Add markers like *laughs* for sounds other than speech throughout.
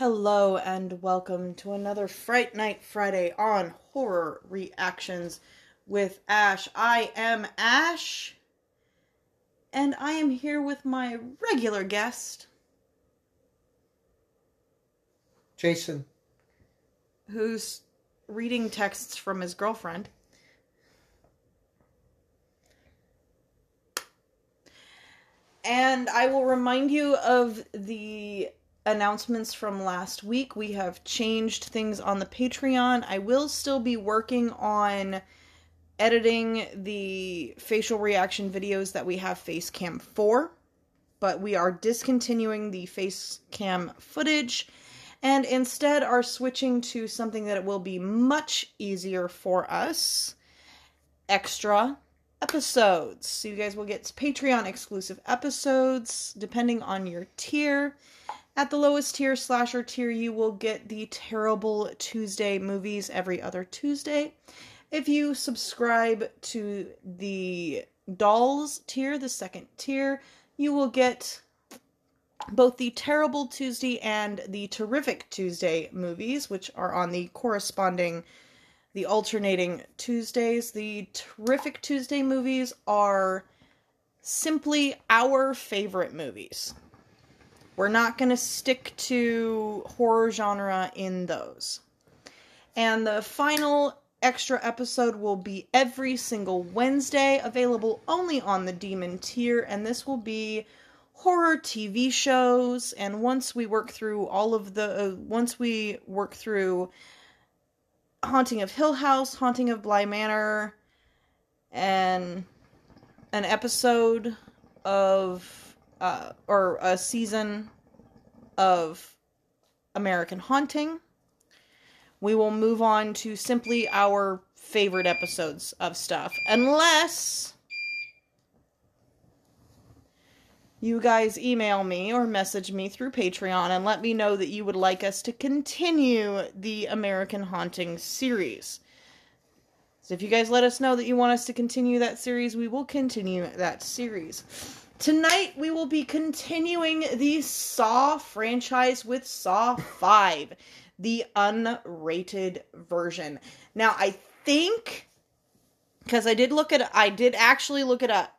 Hello and welcome to another Fright Night Friday on Horror Reactions with Ash. I am Ash, and I am here with my regular guest, Jason. who's reading texts from his girlfriend. And I will remind you of the announcements from last week. We have changed things on the Patreon. I will still be working on editing the facial reaction videos that we have face cam for, but we are discontinuing the face cam footage and instead are switching to something that it will be much easier for us extra episodes. So you guys will get Patreon exclusive episodes depending on your tier. At the lowest tier, slasher tier, you will get the terrible Tuesday movies every other Tuesday. If you subscribe to the dolls tier, the second tier, you will get both the terrible Tuesday and the terrific Tuesday movies, which are on the corresponding the alternating Tuesdays. The terrific Tuesday movies are simply our favorite movies. We're not going to stick to horror genre in those. And the final extra episode will be every single Wednesday, available only on the Demon tier, and this will be horror TV shows. And once we work through all of the, uh, once we work through Haunting of Hill House, Haunting of Bly Manor, and an episode of, uh, or a season of American Haunting, we will move on to simply our favorite episodes of stuff. Unless you guys email me or message me through Patreon and let me know that you would like us to continue the American Haunting series. So if you guys let us know that you want us to continue that series, we will continue that series. Tonight we will be continuing the Saw franchise with Saw 5, the unrated version. Now I think because I did look at I did actually look it up.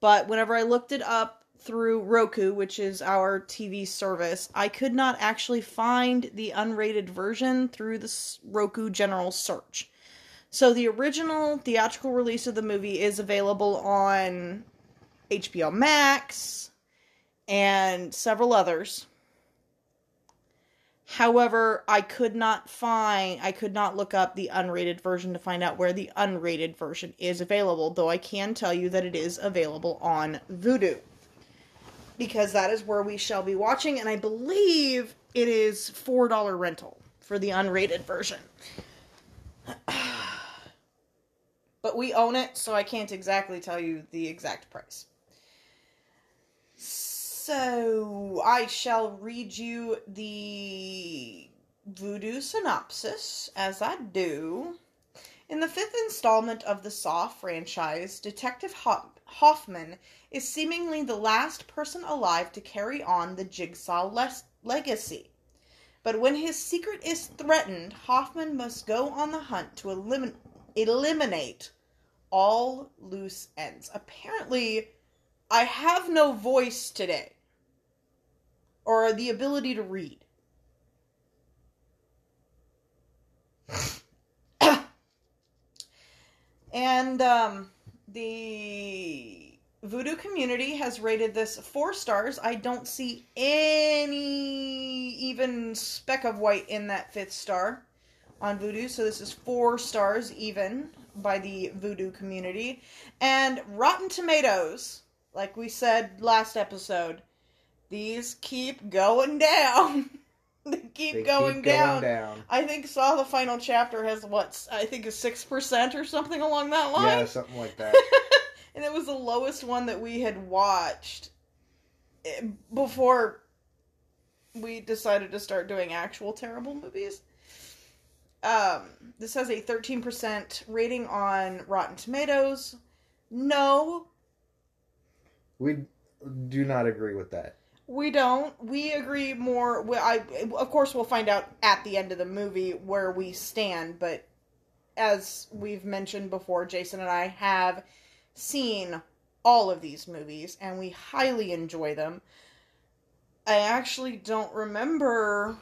But whenever I looked it up through Roku, which is our TV service, I could not actually find the unrated version through the Roku general search. So the original theatrical release of the movie is available on HBO Max and several others. However, I could not find, I could not look up the unrated version to find out where the unrated version is available, though I can tell you that it is available on Vudu because that is where we shall be watching, and I believe it is four dollar rental for the unrated version. *sighs* but we own it, so I can't exactly tell you the exact price. So I shall read you the Vudu synopsis as I do. In the fifth installment of the Saw franchise, Detective Hoffman is seemingly the last person alive to carry on the Jigsaw les- legacy. But when his secret is threatened, Hoffman must go on the hunt to elim- eliminate all loose ends. Apparently, I have no voice today or the ability to read. *coughs* and um, the Vudu community has rated this four stars. I don't see any even speck of white in that fifth star on Vudu, so this is four stars even by the Vudu community. And Rotten Tomatoes, like we said last episode, these keep going down. *laughs* they keep, They going, keep down. going down. I think Saw the final chapter has what I think is six percent or something along that line. Yeah, something like that. *laughs* and it was the lowest one that we had watched eh, before we decided to start doing actual terrible movies. Um, this has a 13% rating on Rotten Tomatoes. No. we do not agree with that. We don't. We agree more. we- I, of course, we'll find out at the end of the movie where we stand. But as we've mentioned before, Jason and I have seen all of these movies, and we highly enjoy them. I actually don't remember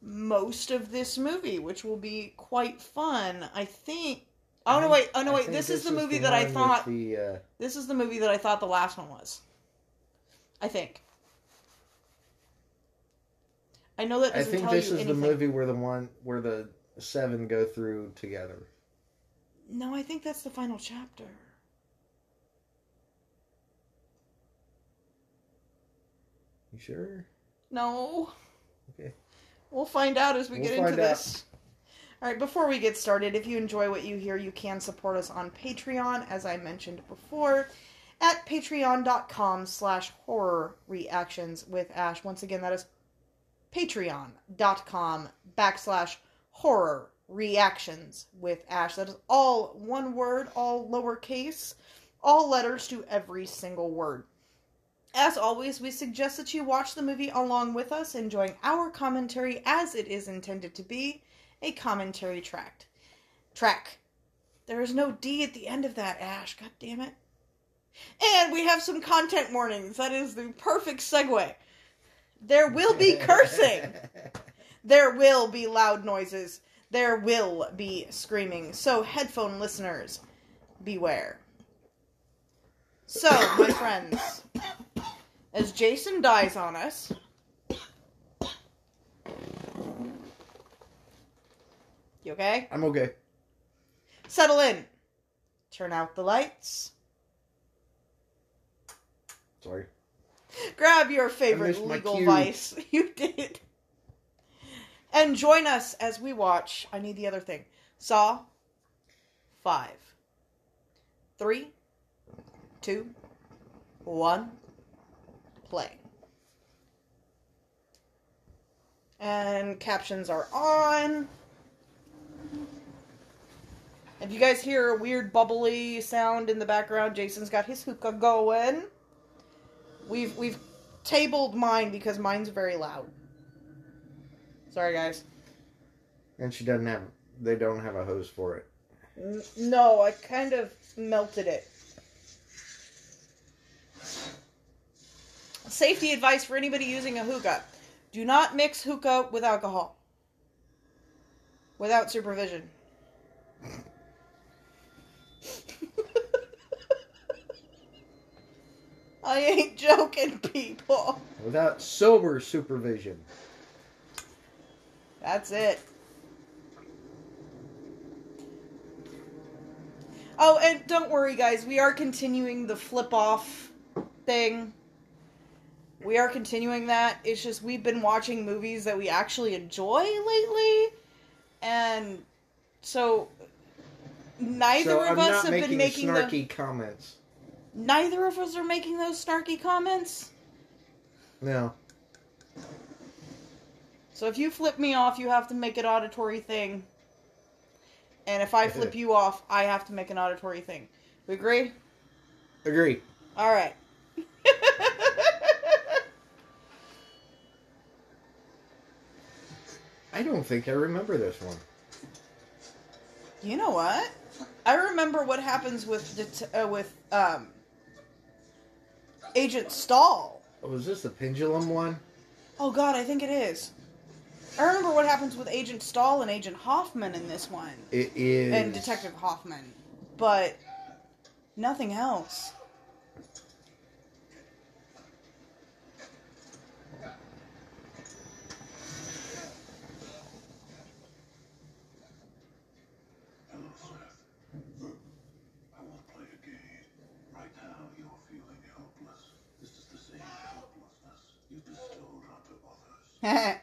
most of this movie, which will be quite fun. I think. Oh no! Wait! Oh no! Wait! think This is the movie the that I thought. The, uh, This is the movie that I thought the last one was. I think. I know that I think this is anything. the movie where the one where the seven go through together. No, I think that's the final chapter. You sure? No. Okay. We'll find out as we We'll get into find out. this. All right, before we get started, if you enjoy what you hear, you can support us on Patreon, as I mentioned before, at patreon.com slash horror reactions with Ash. Once again, that is patreon.com backslash horror reactions with Ash. That is all one word, all lowercase, all letters to every single word. As always, we suggest that you watch the movie along with us, enjoying our commentary as it is intended to be a commentary tract. Track. There is no D at the end of that, Ash. God damn it. And we have some content warnings. That is the perfect segue. There will be *laughs* cursing. There will be loud noises. There will be screaming. So, headphone listeners, beware. So, my *coughs* friends, as Jason dies on us, you okay? I'm okay. Settle in. Turn out the lights. Sorry. Grab your favorite legal vice. *laughs* You did. And join us as we watch. I need the other thing. Saw. Five. Three. Play. And captions are on. If you guys hear a weird bubbly sound in the background, Jason's got his hookah going. We've we've tabled mine because mine's very loud. Sorry, guys. And she doesn't have. They don't have a hose for it. N- no, I kind of melted it. Safety advice for anybody using a hookah: Do not mix hookah with alcohol without supervision. I ain't joking, people. Without sober supervision. That's it. Oh, and don't worry, guys. We are continuing the flip off thing. We are continuing that. It's just we've been watching movies that we actually enjoy lately. And so neither so of I'm us have making been making the snarky comments. Neither of us are making those snarky comments. No. So if you flip me off, you have to make an auditory thing. And if I flip you off, I have to make an auditory thing. We agree? Agree. All right. *laughs* I don't think I remember this one. you know what? I remember what happens with det- uh, with um Agent Stahl. Oh, is this the pendulum one? Oh god, I think it is. I remember what happens with Agent Stahl and Agent Hoffman in this one. It is. And Detective Hoffman. But nothing else. Hello, Seth. I won't play a game. Right now, you're feeling helpless. This is the same helplessness you bestowed onto others. But now,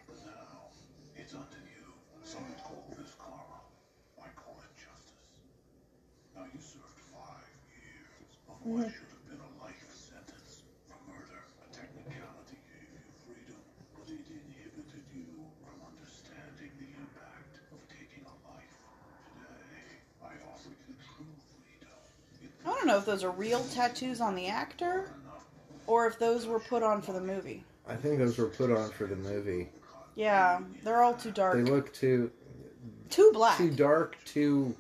you. Served five years of what should have been a life sentence for murder. A technicality gave you freedom, but it inhibited you from understanding the impact of taking a life. Today, I. I don't know if those are real tattoos on the actor or if those were put on for the movie. I think those were put on for the movie. Yeah, they're all too dark. They look too too black. too dark, too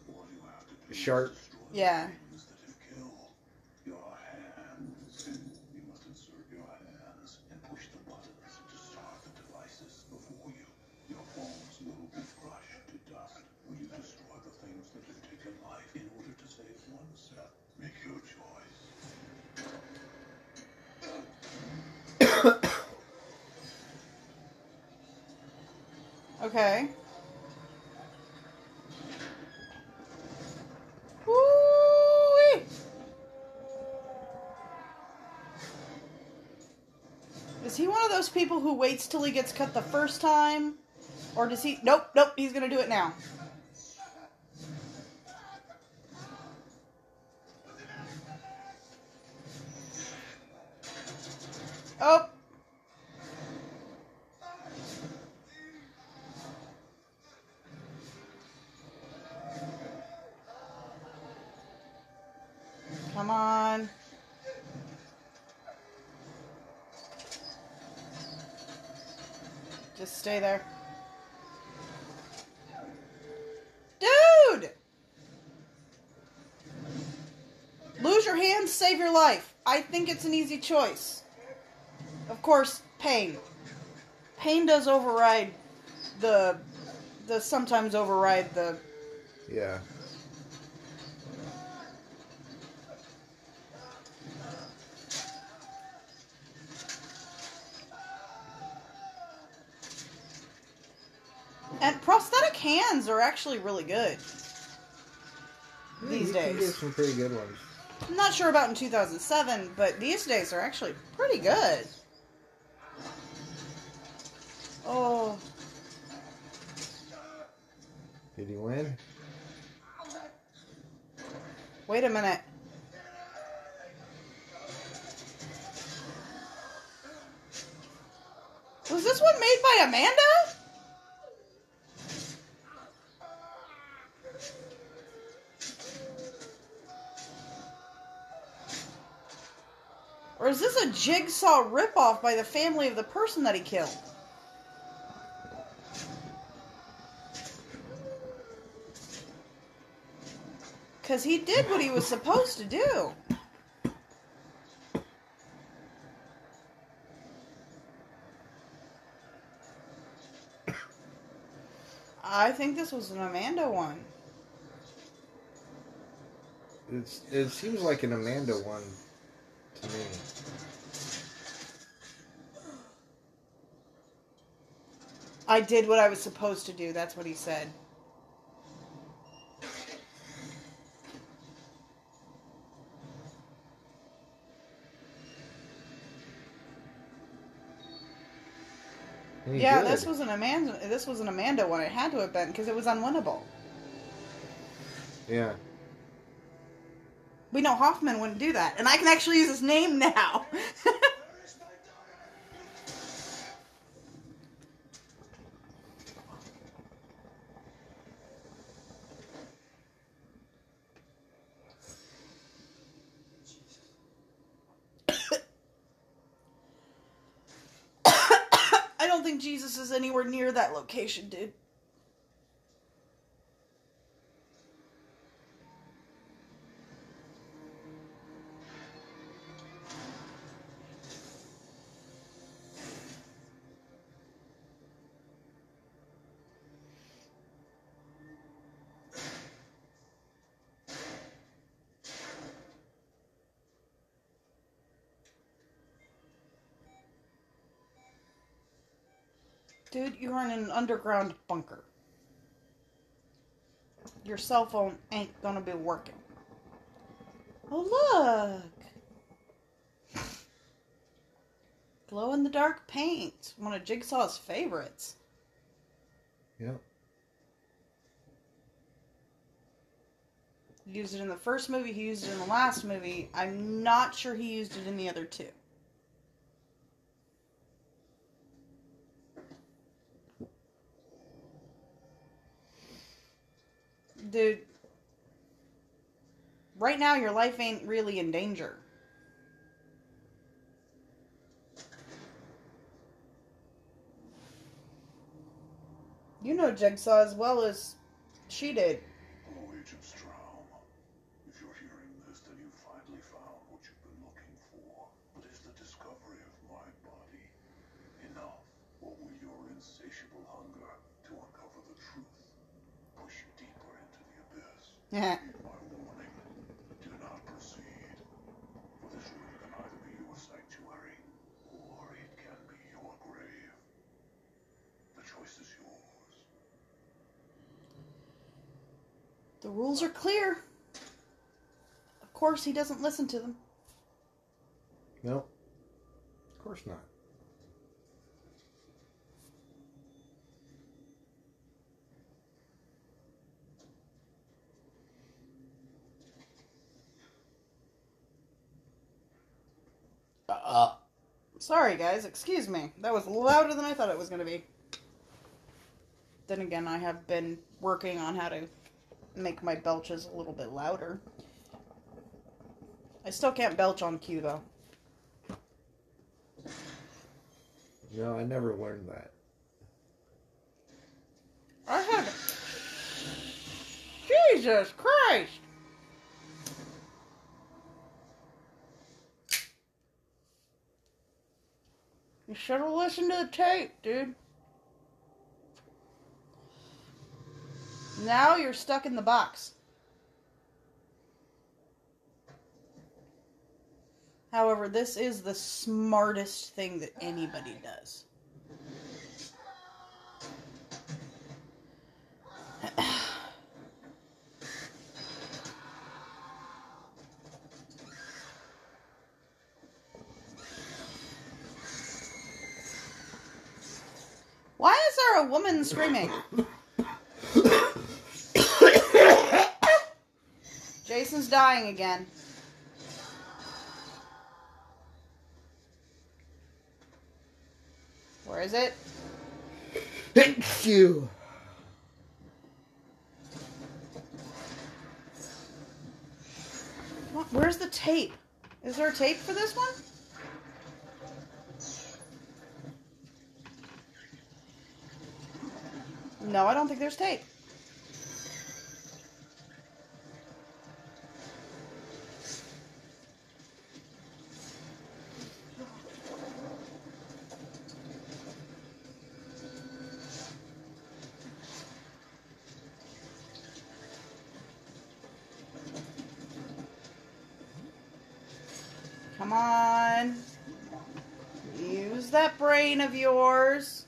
sharp. Yeah. People who waits till he gets cut the first time? Or does he. Nope, nope, he's gonna do it now. There. Dude! Lose your hands, save your life. I think it's an easy choice. Of course, pain. Pain does override the the sometimes override the Yeah. Hands are actually really good. These you can days. get some pretty good ones. I'm not sure about in 2007, but these days are actually pretty good. Oh, Did he win? wait a minute. Jigsaw ripoff by the family of the person that he killed? Because he did what he was supposed to do. I think this was an Amanda one. It's it seems like an Amanda one to me. I did what I was supposed to do. That's what he said. He yeah, did. this was an Amanda. This was an Amanda one. It had to have been because it was unwinnable. Yeah. We know Hoffman wouldn't do that, and I can actually use his name *laughs* now. I don't think Jesus is anywhere near that location, dude. Dude, you're in an underground bunker. Your cell phone ain't gonna be working. Oh, look! *laughs* Glow in the dark paint. One of Jigsaw's favorites. Yep. He used it in the first movie, he used it in the last movie. I'm not sure he used it in the other two. dude, right now your life ain't really in danger. You know Jigsaw as well as she did. Yours. The rules are clear. Of course, he doesn't listen to them. No. Of course not. Uh, sorry, guys. Excuse me. That was louder than I thought it was going to be. Then again, I have been working on how to make my belches a little bit louder. I still can't belch on cue, though. No, I never learned that. I had. Jesus Christ! You should have listened to the tape, dude. Now you're stuck in the box. However, this is the smartest thing that anybody does. A woman screaming? Jason's dying again. Where is it? Thank you. What- Where's the tape? Is there a tape for this one? No, I don't think there's tape. Come on. Use that brain of yours.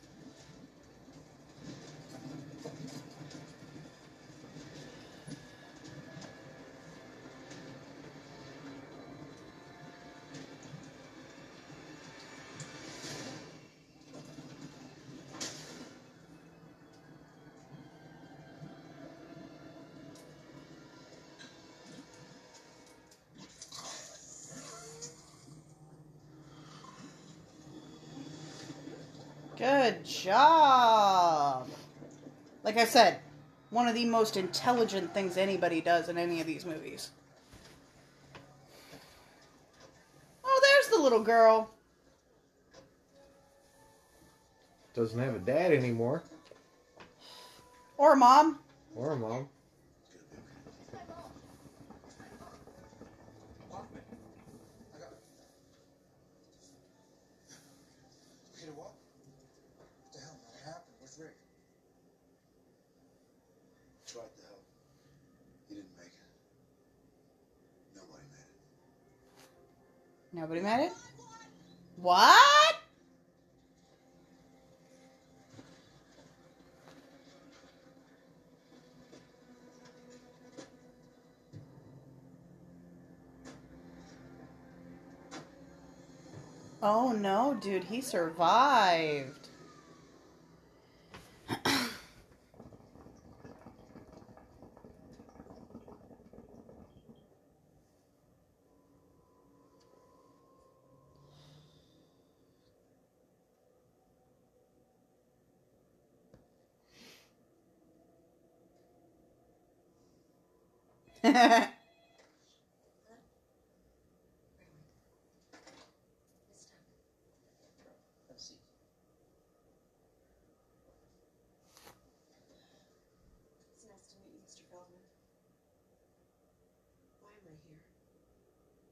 Job. Like I said, one of the most intelligent things anybody does in any of these movies. Oh, there's the little girl. Doesn't have a dad anymore. Or a mom. Or a mom. Peter, what? What the hell, man? What happened? Where's Rick? Tried to help. He didn't make it. Nobody made it. Nobody made it? What? Oh no, dude, he survived. Huh?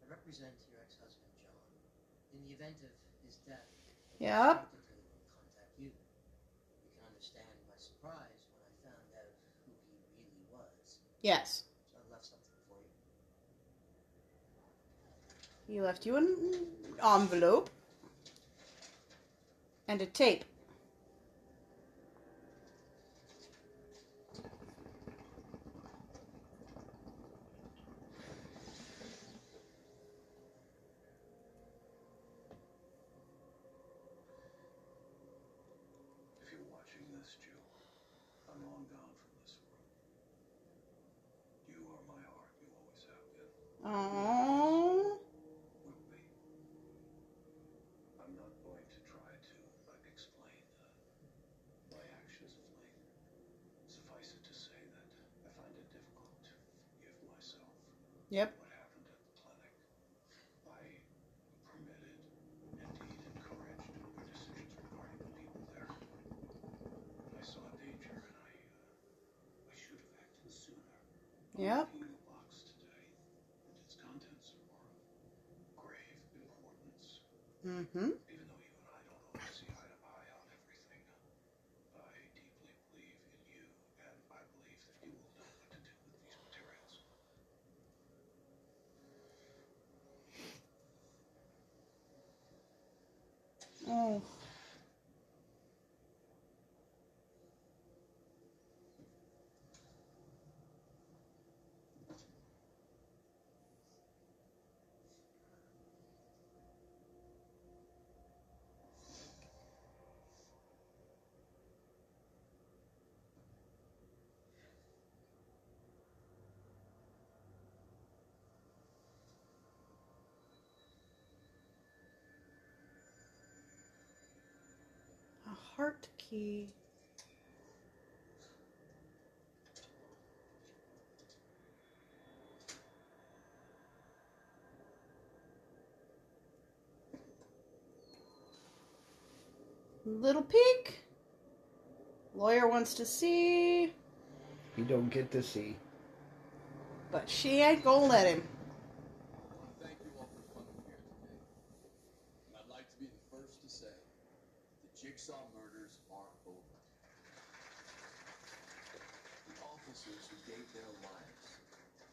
represent your ex-husband John in the event of his death. Yep. Contact you. You can understand my surprise when I found out who he really was. Yes. He left you an envelope and a tape. If you're watching this, Jill, I'm long gone from this world. You are my heart. You always have been. Aww. Will be. I'm not going to try to uh, explain uh, my actions of late. Suffice it to say that I find it difficult to forgive myself. Yep. What happened at the clinic? I permitted, indeed encouraged, your decisions regarding the people there. I saw danger and I, uh, I should have acted sooner. Yep. Opening the box today and its contents are of grave importance. Mm-hmm. Even though you and I don't always see eye to eye on everything, I deeply believe in you, and I believe that you will know what to do with these materials. Oh. A heart key. Little peek. Lawyer wants to see, You don't get to see. but she ain't gonna let him. I want to thank you all for coming here today. And I'd like to be the first to say the Jigsaw murders aren't over. The their lives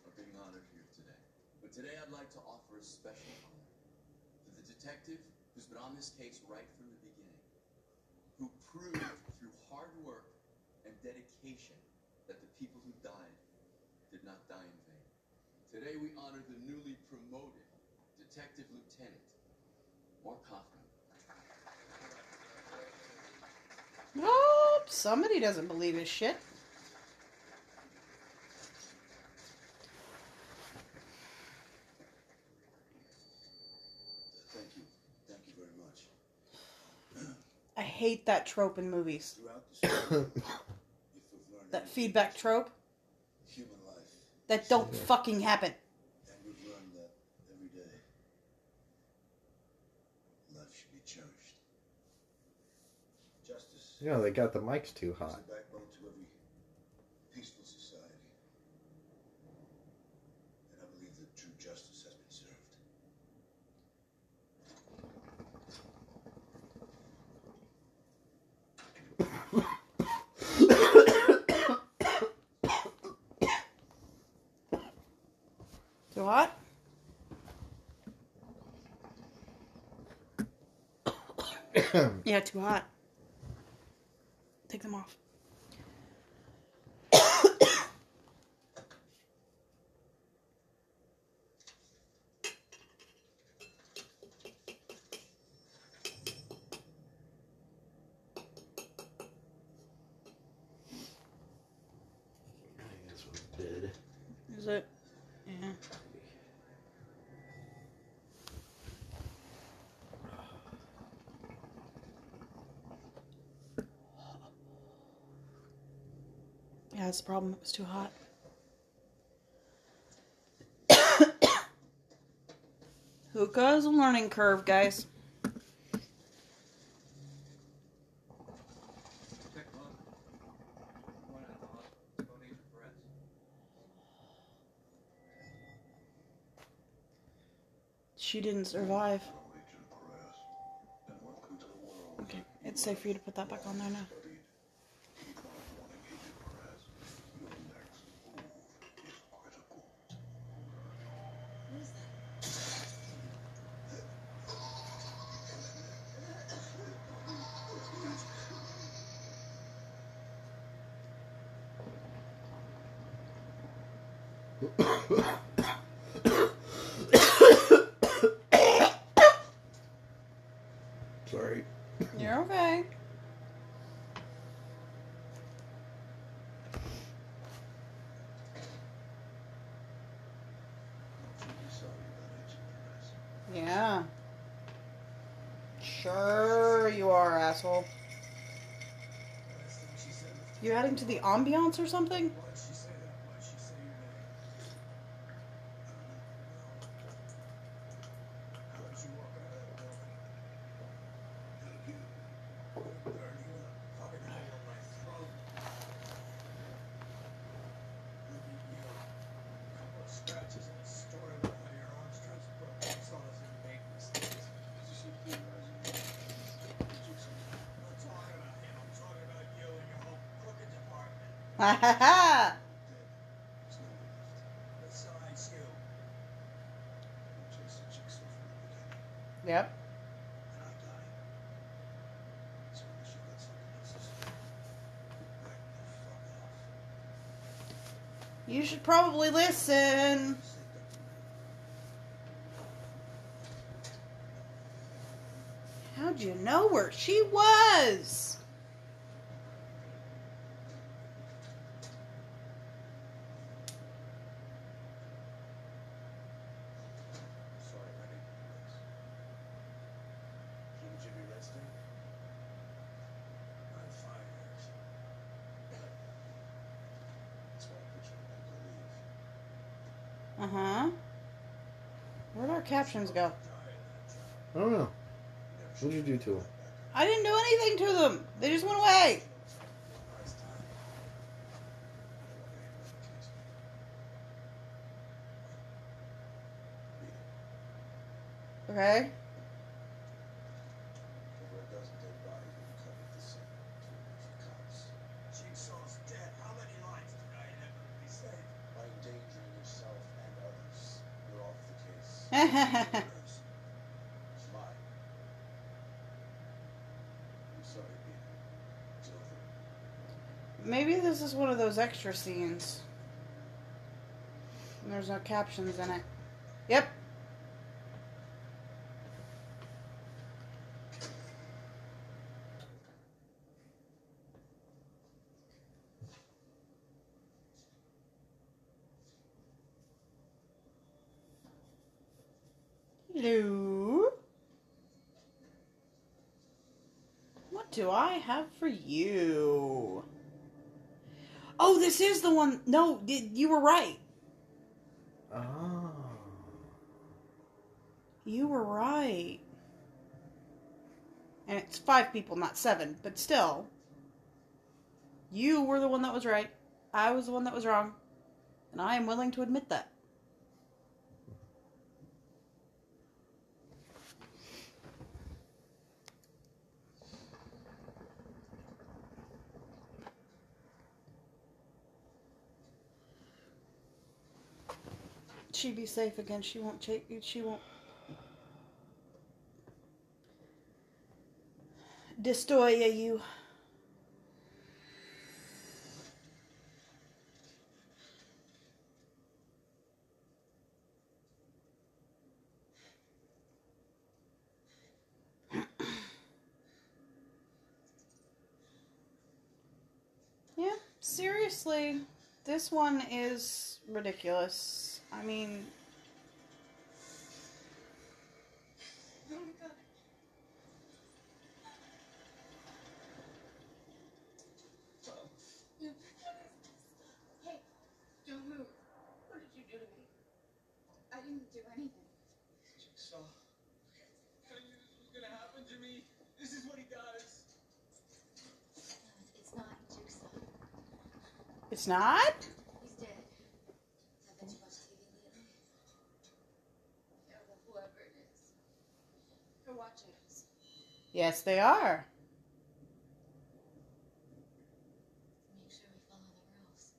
are being honored here today. But today I'd like to offer a special honor to the detective who's been on this case right from the beginning, who proved through hard work and dedication that the people who died did not die in vain. Today we honor the newly promoted Detective Lieutenant Mark Hoffman. Oh, somebody doesn't believe his shit. Thank you. Thank you very much. I hate that trope in movies. Throughout the story, if we've learned That feedback trope human life, that don't fucking happen. and we've learned that every day, life should be cherished. Justice You know, they got the mics too hot. the backbone to every peaceful society. And I believe that true justice has been served. Hot? *coughs* yeah, too hot. Take them off. that's the problem. It was too hot. *coughs* Hookahs a learning curve, guys. She didn't survive. Okay, it's safe for you to put that back on there now. Sorry. You're okay. Yeah. Sure you are, asshole. You adding to the ambiance or something? Ha ha ha! Besides you. Jason Jigsaw from the beginning. Yep. And I die. So unless you got something else to say, back the *laughs* off. You should probably listen. How'd you know where she was? Sorry, Lenny. Shouldn't you be resting? I'm fired. That's why I put you on medical leave. Uh huh. Where'd our captions go? I don't know. What did you do to them? I didn't do anything to them. They just went away. Okay. Over a dozen dead bodies were recovered this summer. Two of the cops. Jigsaw's dead. How many lives did I inevitably save? By endangering yourself and others, you're off the case. Yours. It's mine. I'm sorry, Peter. It's over. Maybe this is one of those extra scenes. And there's no captions in it. Yep. Hello. What do I have for you? This is the one. No, you were right. Oh. You were right. And it's five people, not seven, but still. You were the one that was right. I was the one that was wrong. And I am willing to admit that. She be safe again. She won't take you. She won't destroy you. *clears throat* Yeah, seriously. This one is ridiculous. I mean, Hey, Jomo, what did you Don't you call Hey, don't move. What did you do to me? I didn't do anything. Jigsaw. I knew this was gonna happen to me. This is what he does. No, it's, it's not Jigsaw. it's not? He's dead. Have been you watch TV lately? Yeah, well, whoever it is. Yes, they are. Make sure we follow the rules.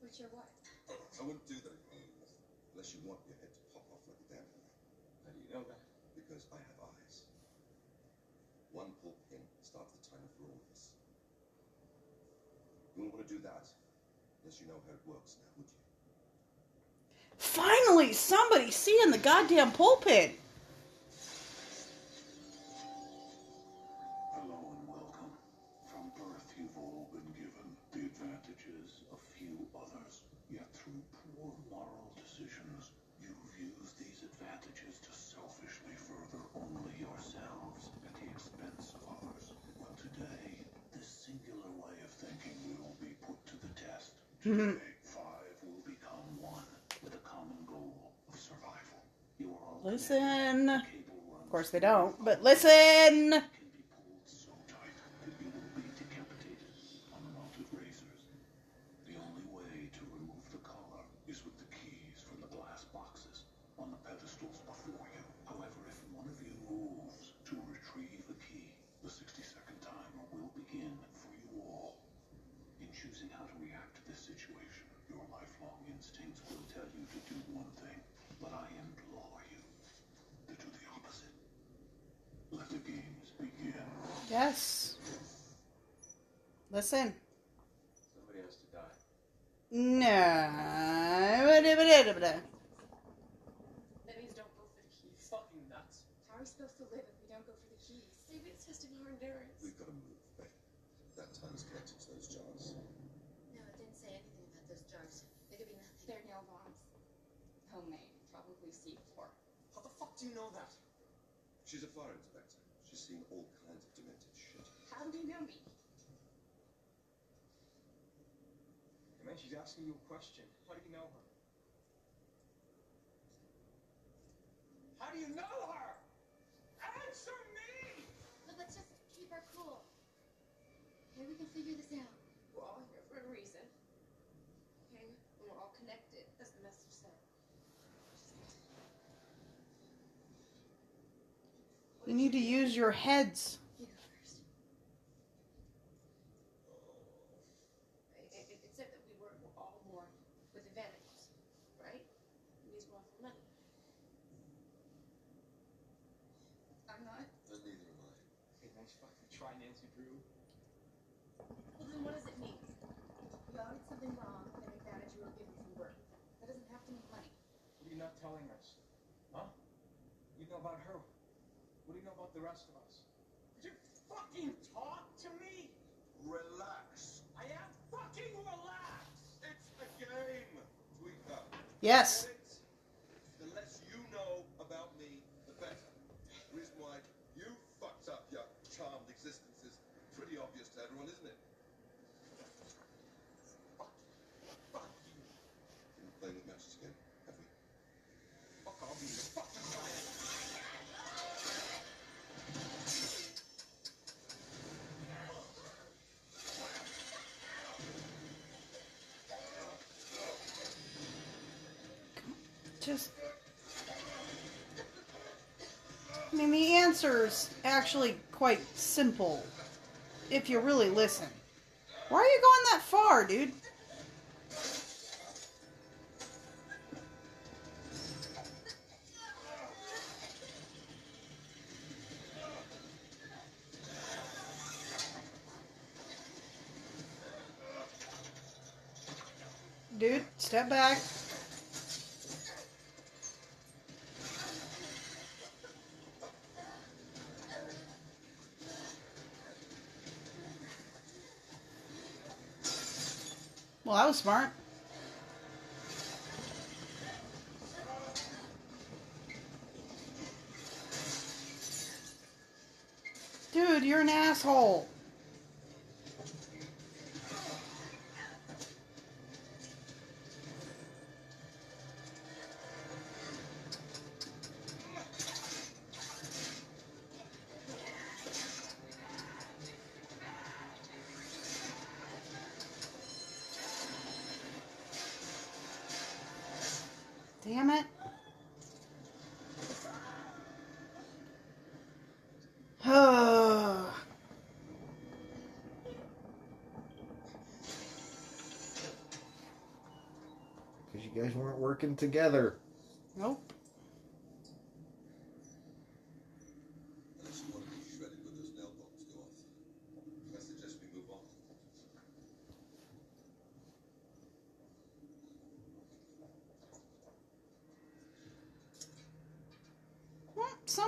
Which are what? I wouldn't do that unless you want your head to pop off like a damn thing. How do you know that? Because I have eyes. One pull pin starts the timer for all of us. You wouldn't want to do that unless you know how it works now, would you? Finally, somebody seeing the goddamn pulpit. Hello and welcome. From birth, you've all been given the advantages of few others. Yet through poor moral decisions, you've used these advantages to selfishly further only yourselves at the expense of others. Well, today, this singular way of thinking will be put to the Mm-hmm. Today, five will become one with a common goal of survival. You are all Listen. connected. Cable runs Of course they don't, but listen. can be pulled so tight that you will be decapitated on the mounted razors. The only way to remove the collar is with the keys from the glass boxes on the pedestals before you. However, if one of you moves to retrieve the key, the 60 second timer will begin for you all. In choosing how to react to this situation, your lifelong instincts will tell you to do one thing, but I implore you to do the opposite. Let the games begin. Yes. Listen. Somebody has to die. No. That means don't go for the keys. Fucking nuts. How are we supposed to live if we don't go for the keys? Maybe it's testing our endurance. We've got to move, Beck. That time's connected to those jars. No, it didn't say anything about those jars. They could be nothing. They're nail bombs. Oh, Homemade, probably C4. How the fuck do you know that? She's a fire inspector. She's seen all kinds of demented shit. How do you know me? Hey, man, she's asking you a question. How do you know her? How do you know her? Answer me! Look, let's just keep our cool. Maybe we can figure this out. We're all here for a reason. Okay? And we're all connected, as the message said. You need to use your heads. You go first. It, it, it said that we were, were all born with advantages, right? And these were all for money. I'm not. And neither am I. Hey, nice fucking try, Nancy Drew. Well, then what does it mean? We all did something wrong with an advantage we were given from birth. That doesn't have to mean money. What are you not telling us? Huh? You know about her. What do you know about the rest of us? Would you fucking talk to me? Relax. I am fucking relaxed! It's a game, Tweaker. Yes. Answer's actually quite simple. If you really listen. Why are you going that far, dude? Dude, step back. Well, that was smart. Dude, you're an asshole. Damn it. Oh. *sighs* Because you guys weren't working together.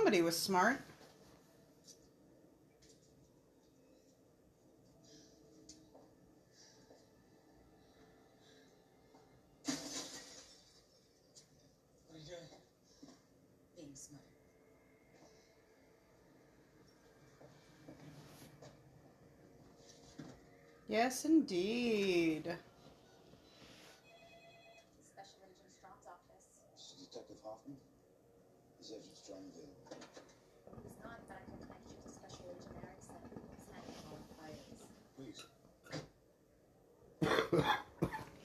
Somebody was smart. What are you doing? Being smart. Yes, indeed. Special Agent Strahm's office. This is Detective Hoffman. Is Agent Strahm available? He's not, but I can connect you to Special Agent Erickson. He's handling all files. Please.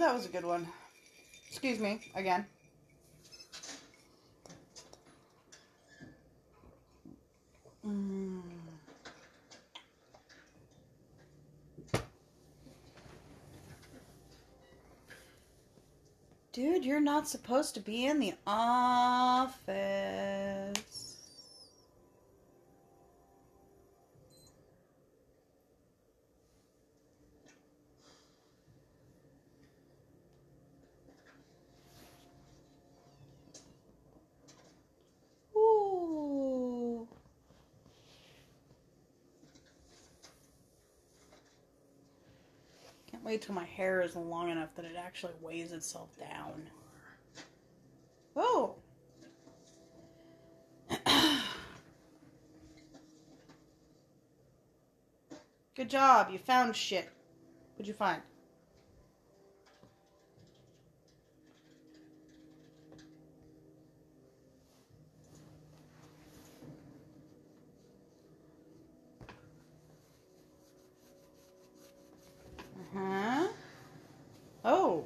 that was a good one. Excuse me, again. Mm. Dude, you're not supposed to be in the office. Wait till my hair is long enough that it actually weighs itself down. Oh. *coughs* Good job. You found shit. What'd you find? Uh-huh. Oh.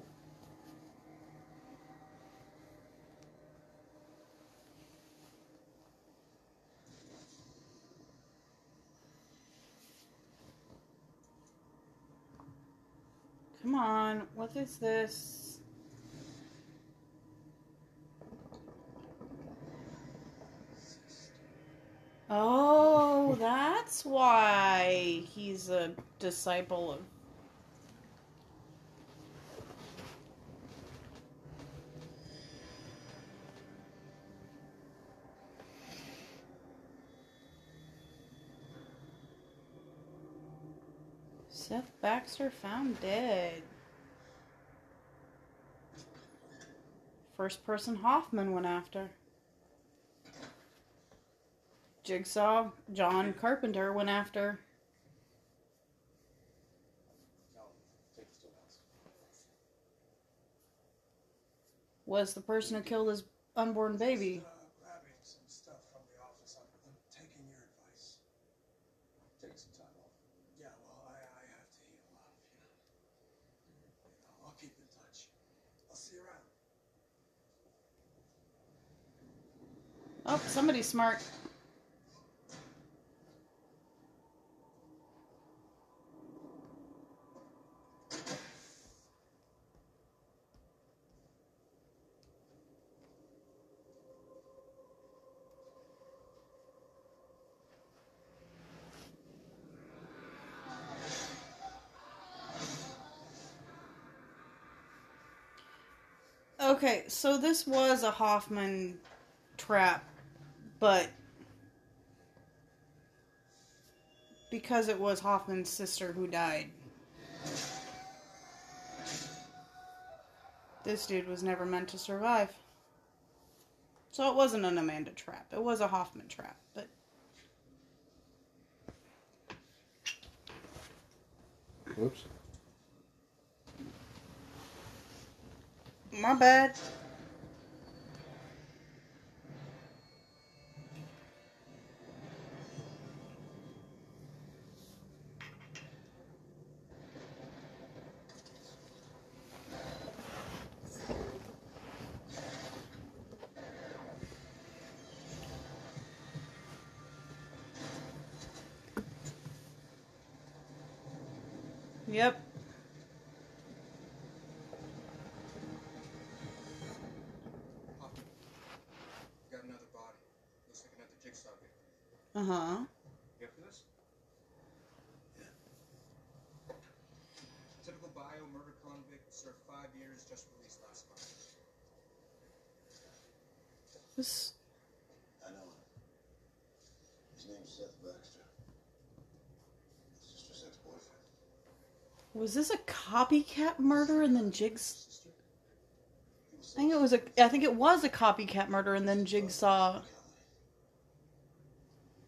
Come on. What is this? Oh, that's why he's a disciple of Seth Baxter found dead. First person Hoffman went after. Jigsaw John Carpenter went after. Was the person who killed his unborn baby. Uh, grabbing some stuff from the office. I'm, I'm taking your advice. Take some time off. Yeah, well, I, I have to heal up, you know. You know, I'll keep in touch. I'll see you around. Oh, somebody's smart. Okay, so this was a Hoffman trap, but because it was Hoffman's sister who died, this dude was never meant to survive. So it wasn't an Amanda trap, it was a Hoffman trap, but. Whoops. My bad. huh. This? I know him. His name's Seth Baxter. His sister's ex-boyfriend. Was this a copycat murder and then Jigs? I think it was a. I think it was a copycat murder, and then Jigsaw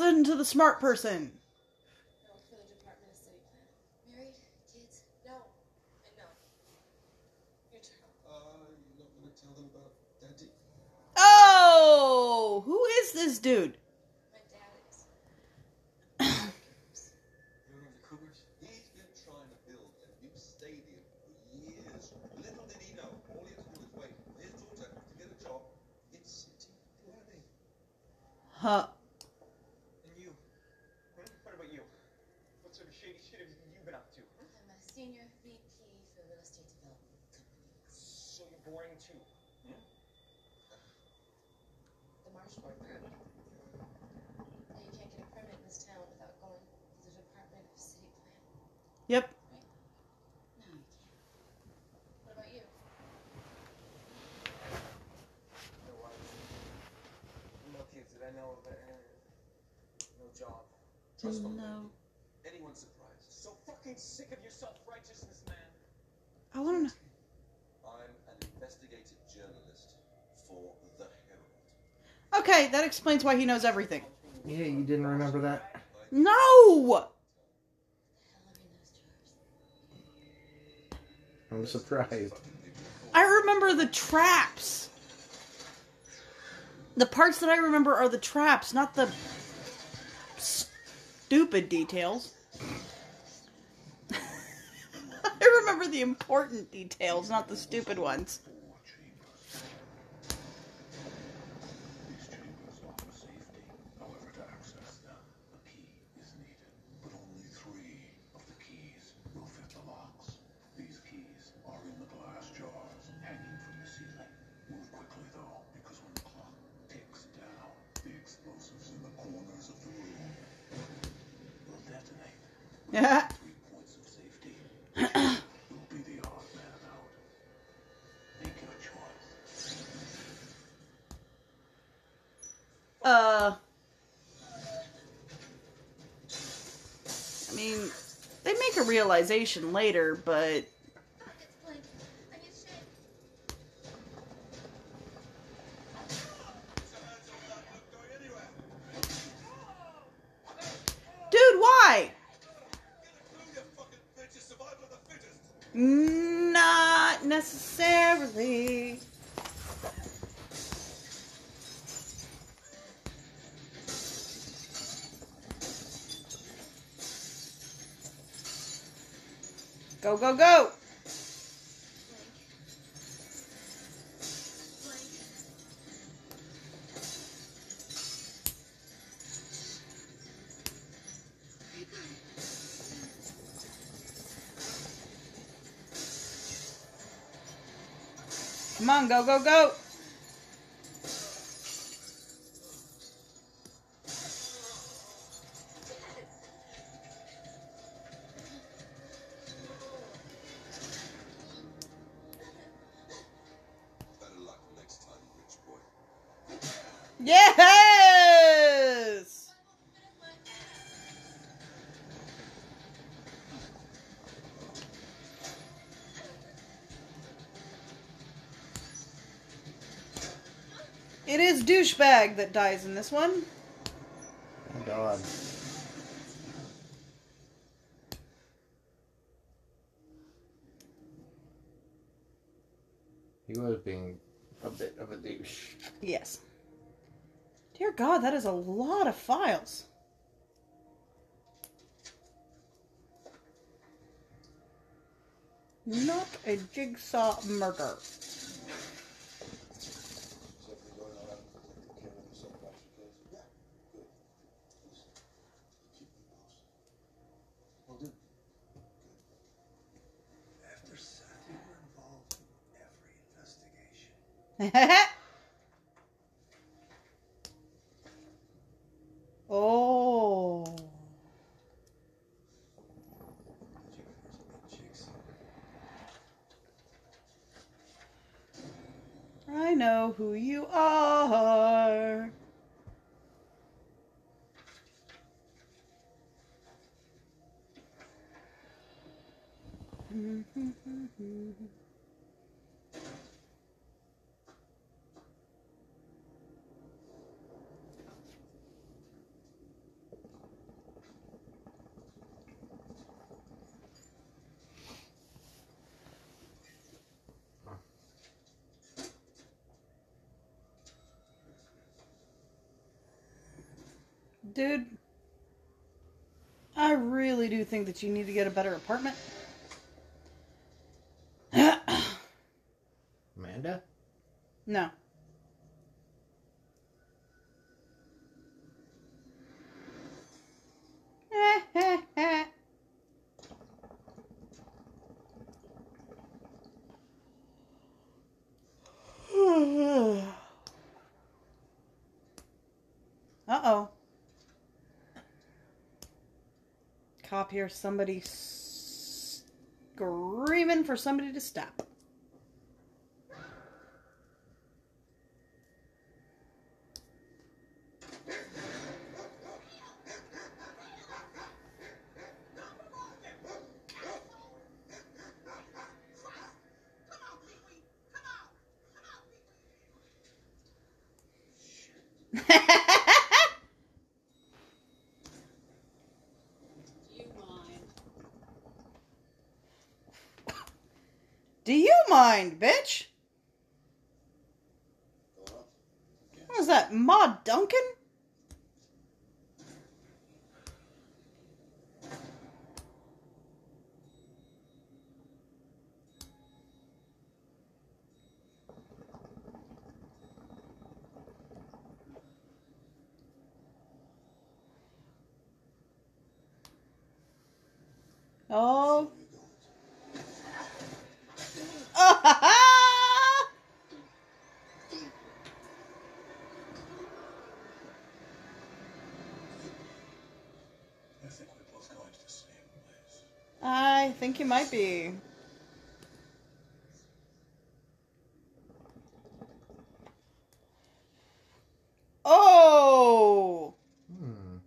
into the smart person. Mm, Trust no. Them. Anyone surprised? So fucking sick of your self-righteousness, man. I want to know. I'm an investigative journalist for the Herald. Okay, that explains why he knows everything. Yeah, you didn't remember that. No. I'm surprised. I remember the traps. The parts that I remember are the traps, not the stupid details. *laughs* I remember the important details, not the stupid ones. Yeah. *laughs* uh, I mean, they make a realization later, but Go, go, go! Come on, go, go, go! Douchebag that dies in this one. Oh God. He was being a bit of a douche. Yes. Dear God, that is a lot of files. Not a jigsaw murder. After Seth, you were involved in every investigation. oh. I know who you are. Dude, I really do think that you need to get a better apartment. Amanda? No. Uh oh. Hears somebody screaming for somebody to stop. Do you mind, bitch? What was that, Maud Duncan? Oh. I think we're both going to the same place. I think you might be. Oh! Hmm. *laughs*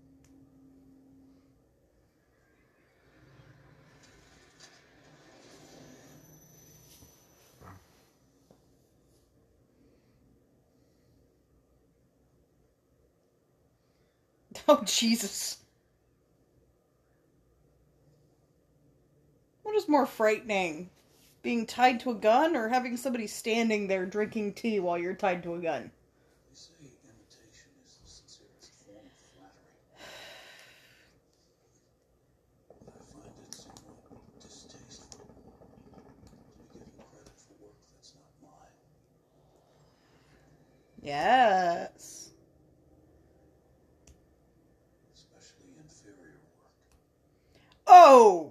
Oh, Jesus. What is more frightening? Being tied to a gun or having somebody standing there drinking tea while you're tied to a gun? They say imitation is the sincerest form of flattery. I find it somewhat distasteful to be given credit for work that's not mine. Yes. especially inferior work. Oh!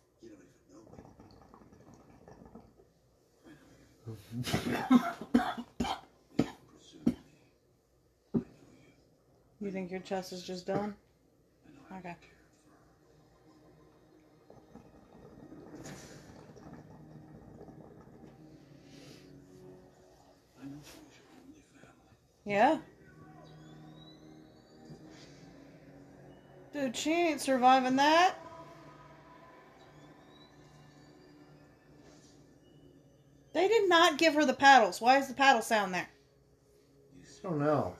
your chest is just done? Okay. Yeah. Dude, she ain't surviving that. They did not give her the paddles. Why is the paddle sound there? I don't know.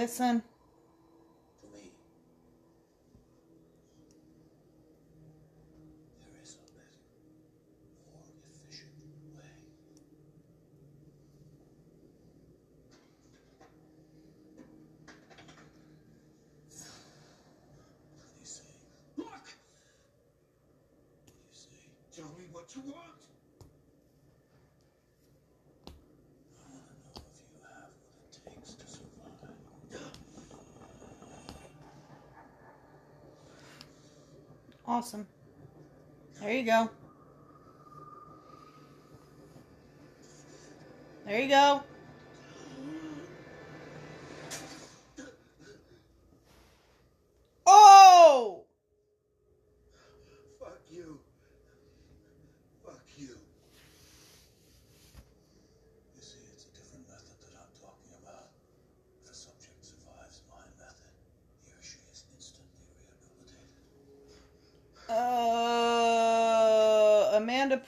listen. Awesome. There you go. There you go.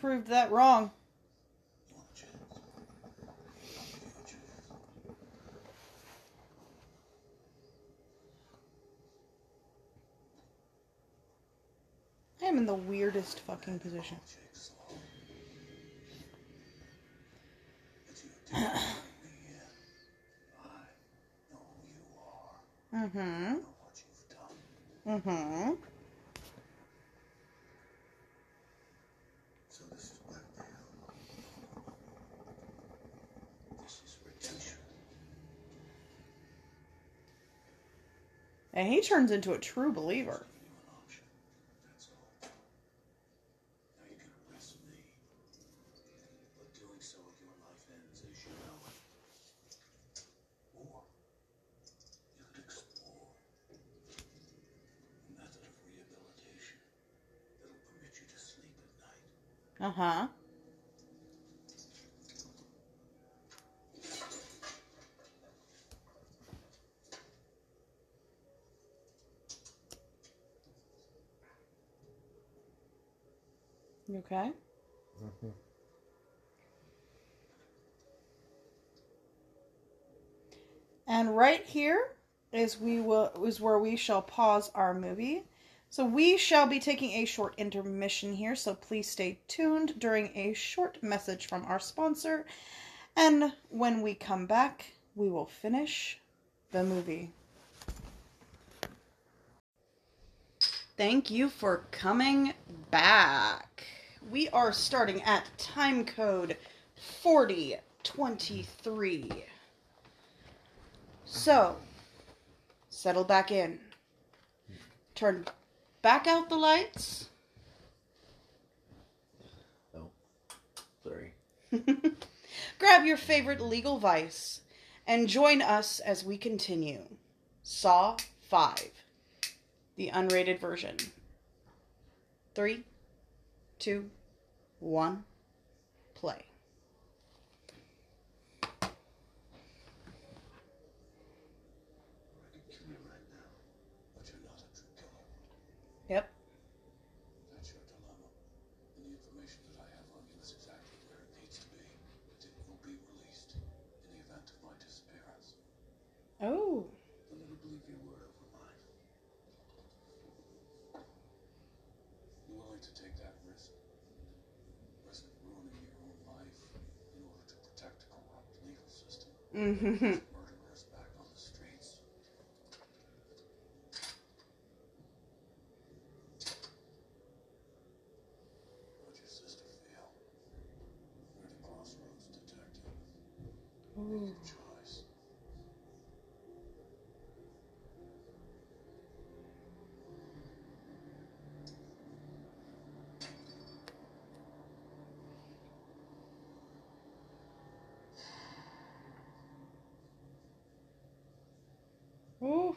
proved that wrong. I am in the weirdest fucking position. and he turns into a true believer. Okay? hmm And right here is we will is where we shall pause our movie. So we shall be taking a short intermission here, so please stay tuned during a short message from our sponsor. And when we come back, we will finish the movie. Thank you for coming back. We are starting at time code 4023. So, settle back in. Turn back out the lights. Oh, sorry. *laughs* Grab your favorite legal vice and join us as we continue. Saw 5, the unrated version. Three, two, one, play. Oh. I. Yep. That's your dilemma. And the information that I have on you is exactly where it needs to be. But it will be released in the event of my disappearance. Oh. I'll never believe your word to take that risk? Risk ruining your own life in order to protect a corrupt legal system? Mm-hmm. Murderers back on the streets. How'd your sister feel? You're at a crossroads, detective. Make your choice. Oof.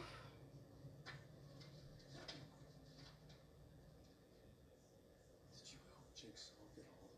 Did you help Jigsaw get hold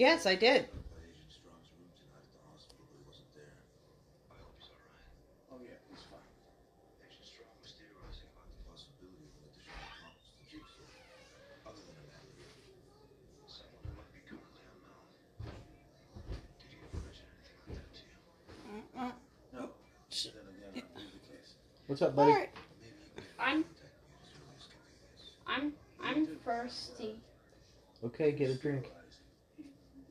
believe I did. What's up, buddy? Alright. I'm I'm I'm thirsty. Okay, get a drink.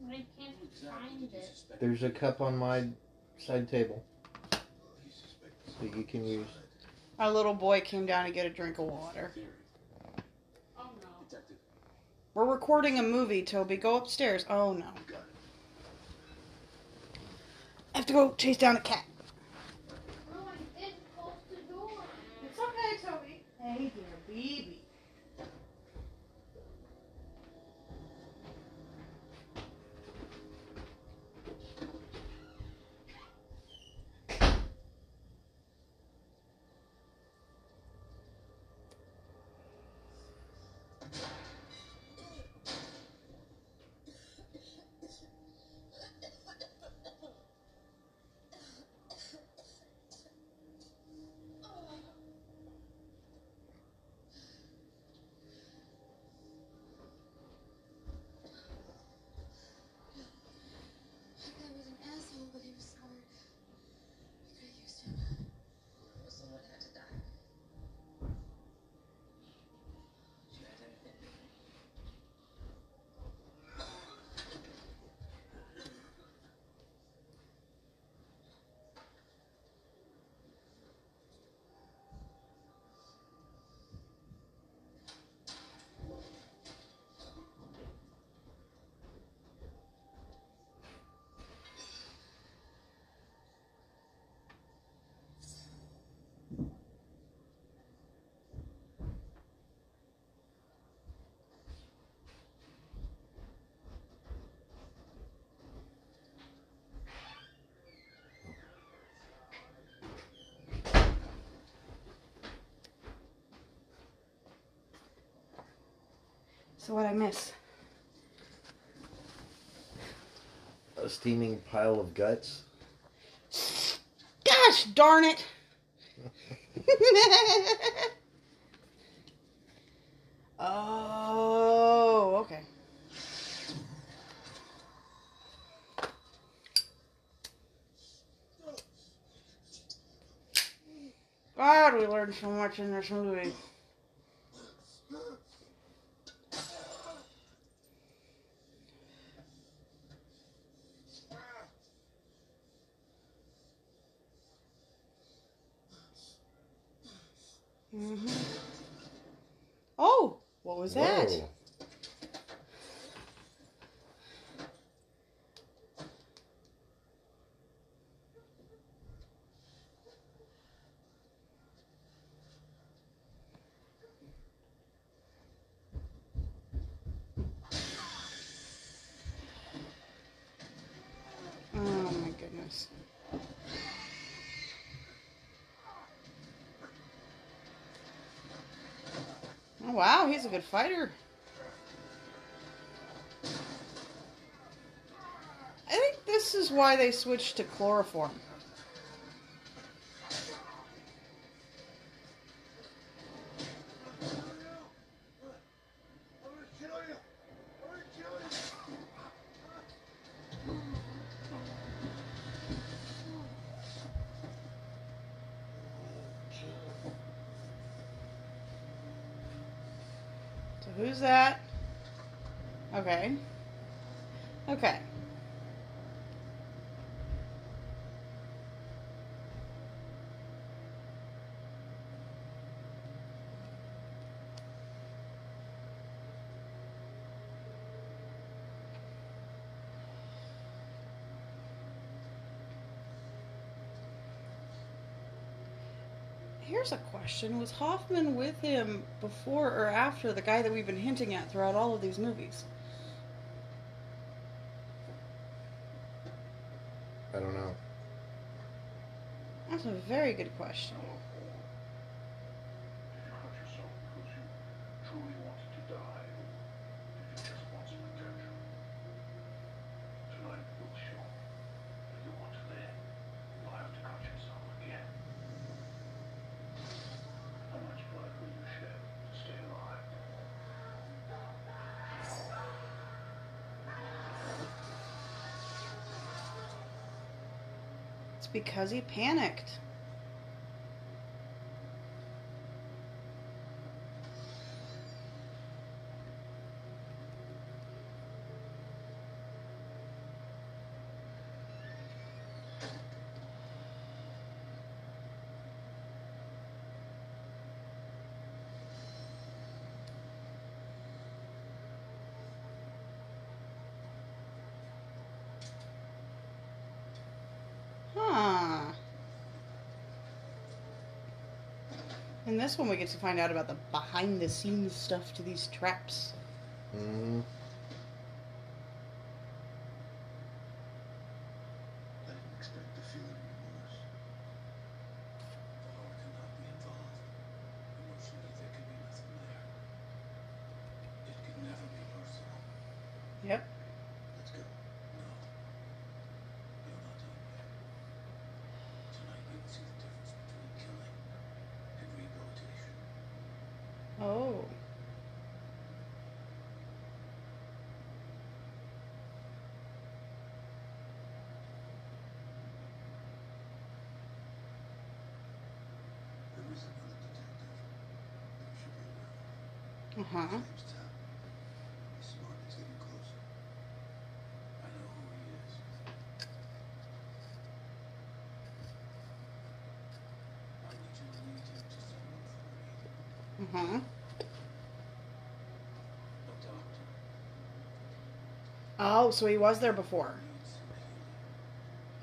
but I can't find it. There's a cup on my side table that you can use. Our little boy came down to get a drink of water. Oh no. We're recording a movie, Toby. Go upstairs. Oh no. I have to go chase down a cat. So what I miss? A steaming pile of guts. Gosh darn it! *laughs* oh, okay. God, we learned so much in this movie. hmm Oh, what was that? Whoa. Oh my goodness. Oh wow, he's a good fighter. I think this is why they switched to chloroform. Here's a question. Was Hoffman with him before or after the guy that we've been hinting at throughout all of these movies? I don't know. That's a very good question. Did you hurt yourself because you truly wanted to die? Or did you just want some attention? Tonight will show that you want to live. You'll have to cut yourself again. How much blood will you shed to stay alive? It's because he panicked. Huh. In this one, we get to find out about the behind the scenes stuff to these traps. Mm, I didn't expect to feel any remorse. The heart cannot be involved. Emotionally, there can be nothing there. It can never be personal. Yep. Let's go. No. You're not done yet. Tonight we will see the difference between killing and rehabilitation. Oh. There is another detective. You should be aware of. Uh huh. His name's Tapp. He's smart. He's getting closer. I know who he is. I need you to lead him to someone for me. Uh huh. A doctor. Oh, so he was there before. Needs some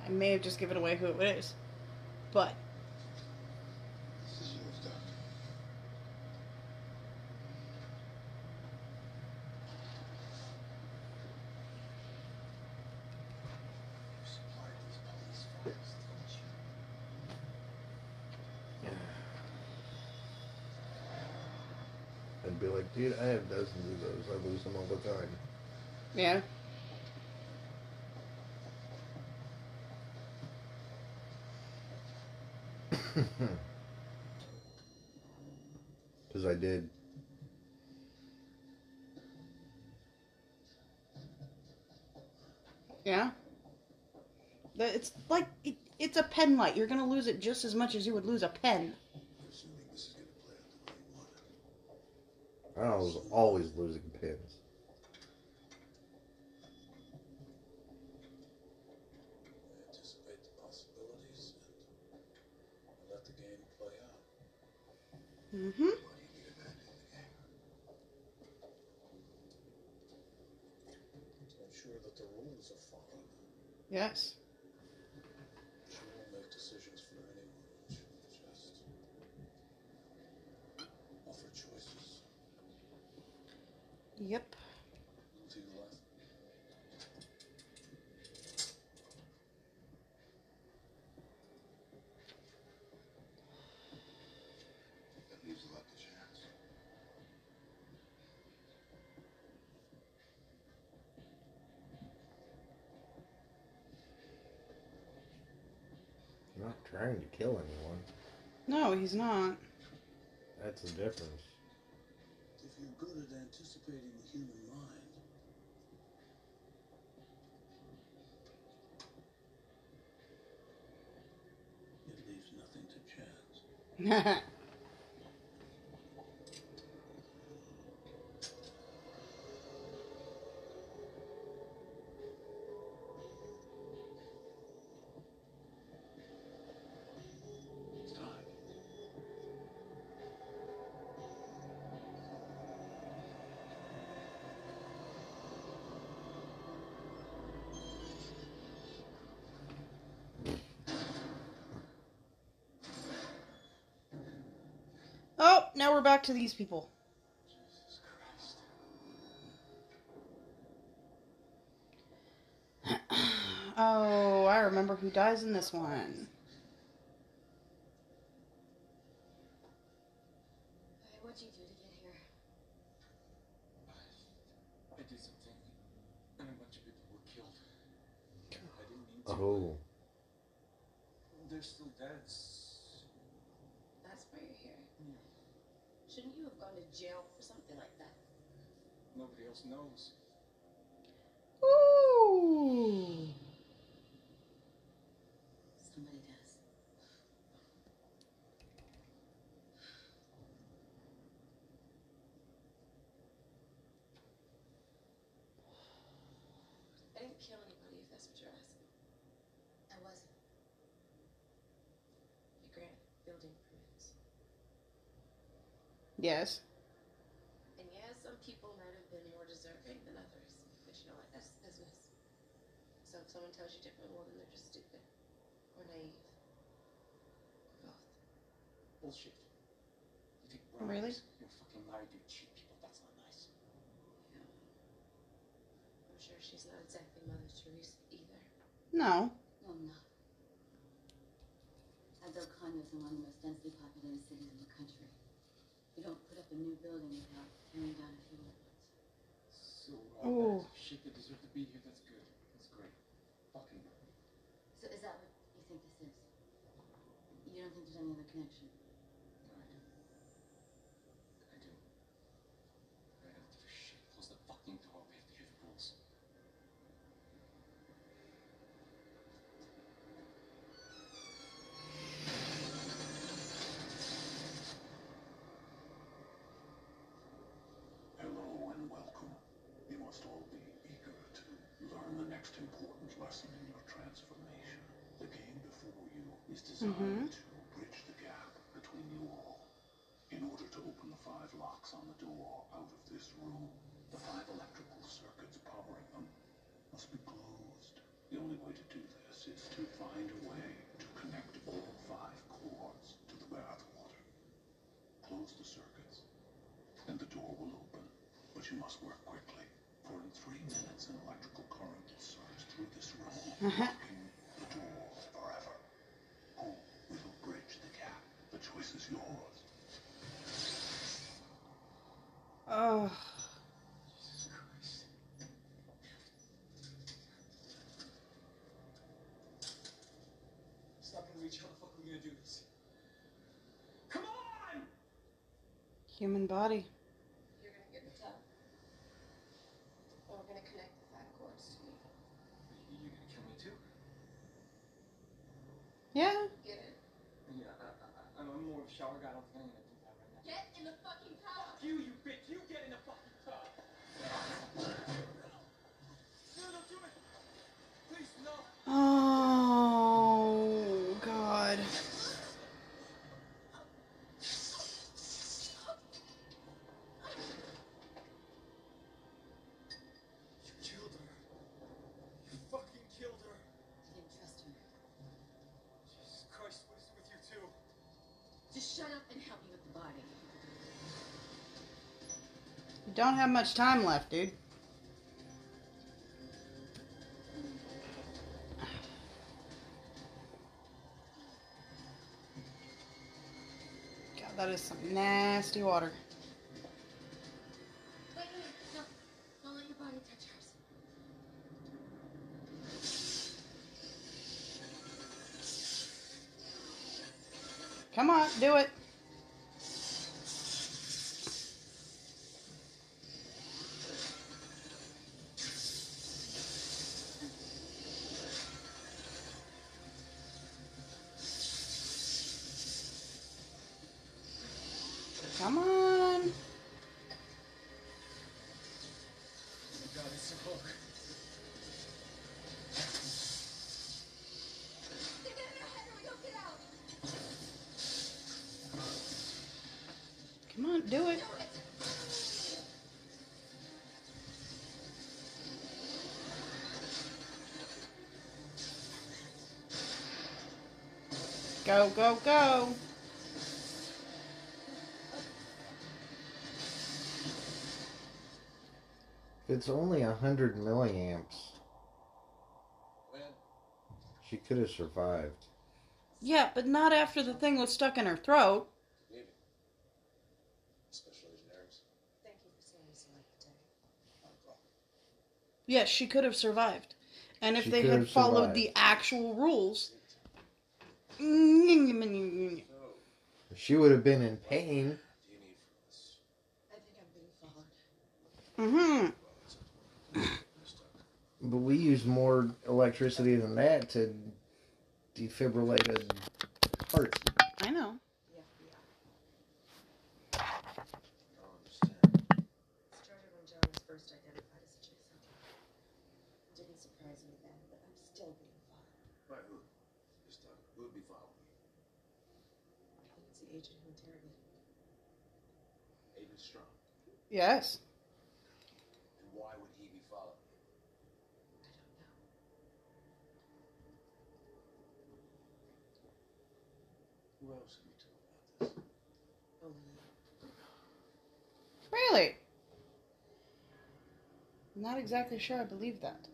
healing. I may have just given away who it is. But This is yours, doctor. You supplied these police files, didn't you? and be like, dude, I have dozens of those. I lose them all the time. Yeah. *laughs* Because I did. Yeah. It's like it, it's a pen light. You're gonna lose it just as much as you would lose a pen. Presuming this is going to play out the way you want it. I was always losing pins. I anticipate the possibilities and I let the game play out. Mm-hmm. Why do you need a man in the game? To ensure that the rules are Mm-hmm. followed. Yes. She won't make decisions for anyone. She will just offer choices. Yep. Look to your left. That leaves a lot to chance. I'm not trying to kill anyone. No, he's not. That's the difference. If you're good at anticipating the human mind, it leaves nothing to chance. *laughs* now we're back to these people. Jesus Christ. *sighs* Oh, I remember who dies in this one. Hey, what'd you do to get here? I did something, and a bunch of people were killed. I didn't mean to. Oh. They're still dead. s- That's why you're here. Shouldn't you have gone to jail for something like that? Nobody else knows. Ooh. Somebody does. I didn't kill anybody, if that's what you're asking. I wasn't. You grant building permits. Yes. And yeah, some people might have been more deserving than others. But you know what? That's business. So if someone tells you different, well, then they're just stupid. Or naive. Or both. Bullshit. You take Really? bribes. You're fucking lied to cheat people. That's not nice. I'm sure she's not exactly Mother Teresa either. No. No, I'm not. I built condos in one of the most densely populated cities in the country. You don't put up a new building without tearing down a few old ones. So, Ooh. all that shit that deserve to be here, that's good. That's great. Fucking. So is that what you think this is? You don't think there's any other connection? I do. I do. I have to shit. Close the fucking door. We have to hear the rules. Hello and welcome. You must all be eager to learn the next important lesson in your transformation. The game before you is designed to bridge the gap between you all. In order to open the five locks on the door out of this room, the five electrical circuits powering them must be closed. The only way to do this is to find a way to connect all five cords to the bathwater. Close the circuits, and the door will open. But you must work quickly, for in three minutes an electrical current will surge through this room, *laughs* uh-huh. locking the door forever. Oh, Who will bridge the gap? The choice is yours. Oh. Jesus Christ. Stop and reach. How the fuck are we gonna do this? Come on! Human body. You're gonna get in the tub. And we're gonna connect the fat cords to me. You you gonna kill me too? Yeah. Get it? Yeah, I, I, I'm more of a shower guy. I don't think I'm gonna do that right now. Get in the fucking tub! Fuck you, you bitch! You get in the fucking tub! *laughs* No, don't do it! Please, no! Oh don't have much time left, dude. God, that is some nasty water. Wait, wait, no. Don't let your body touch hers. Come on, do it. Go, go, go. It's only a hundred milliamps, she could have survived. Yeah, but not after the thing was stuck in her throat. Maybe. Special engineers. Thank you for saving us life today. Not a problem. Yes, she could have survived. And if She they had followed survived. the actual rules. She would have been in pain. What do you need from us? I think I'm being followed. Mm-hmm. But we use more electricity than that to defibrillate a heart. I know. The FBI. I don't understand. Started when John was first identified as a jigsaw. Didn't surprise me then, but I'm still being followed. By who? This time, who would be following me? I think it's the agent who interrogated me. Agent Strahm. Yes. And why would he be following me? I don't know. Who else have you told about this? Only you. Really? Not exactly sure I believe that.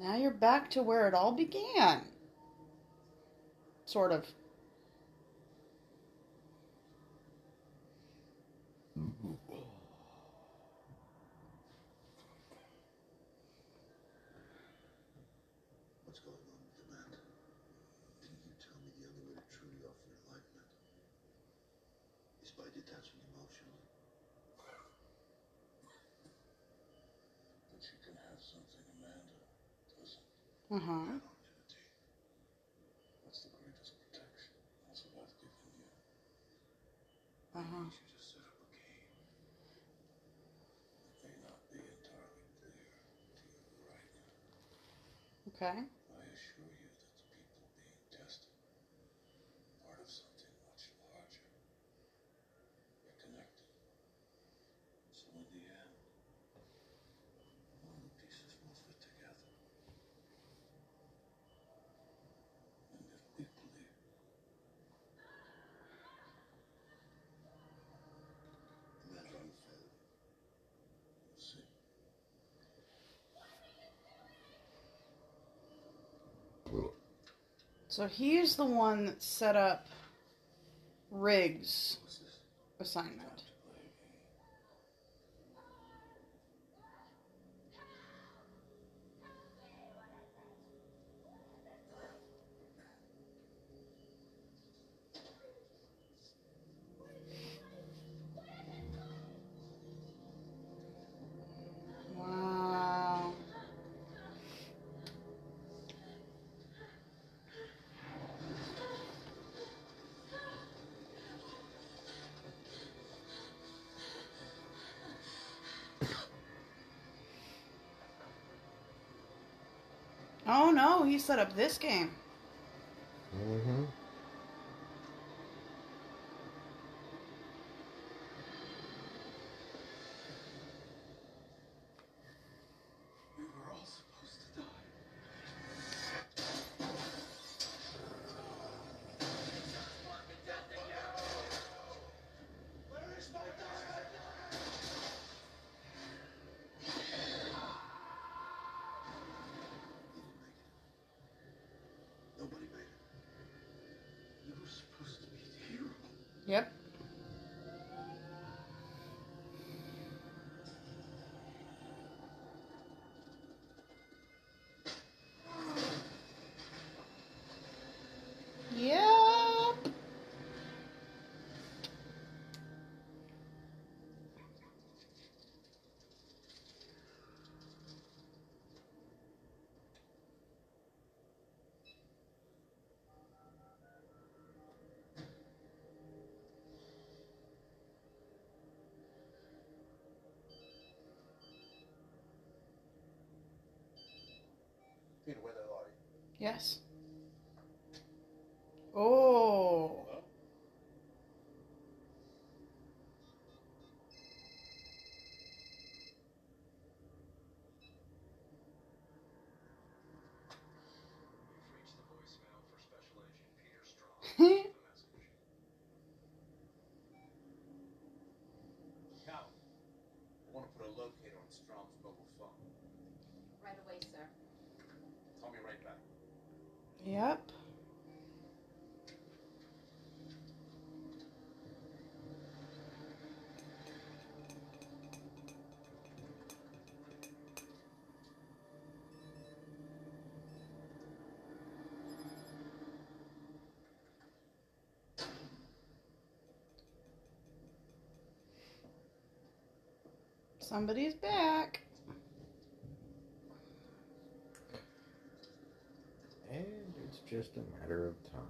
Now you're back to where it all began. Sort of. What's going on with the man? Didn't you tell me the only way to truly offer enlightenment is by detaching emotionally? But you can have something Amanda doesn't. Uh huh. That's the greatest protection. Given you. Uh huh. You set up a game. May not be entirely clear to you right now. Okay. I assure you that the people being tested are part of something much larger. We're connected. So in the end, all the pieces will fit together. And if we believe. Imagine you fail. You'll see. So he's the one that set up Riggs assignment. Set up this game. Yes. Oh. *laughs* *laughs* You've reached the voicemail for Special Agent Peter Strahm. Leave a message. Cal, I want to put a locator on Strahm's mobile phone. Right away, sir. Call me right back. Yep. Somebody's back. And it's just a matter of time.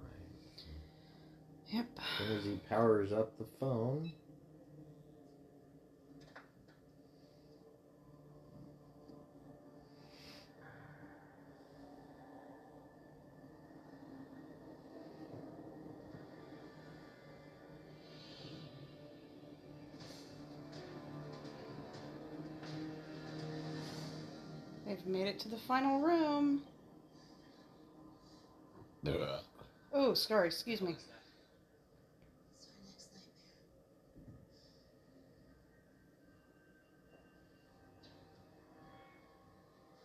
Yep. As soon as he powers up the phone. They've made it to the final room. Oh, sorry, excuse me. It's our next nightmare.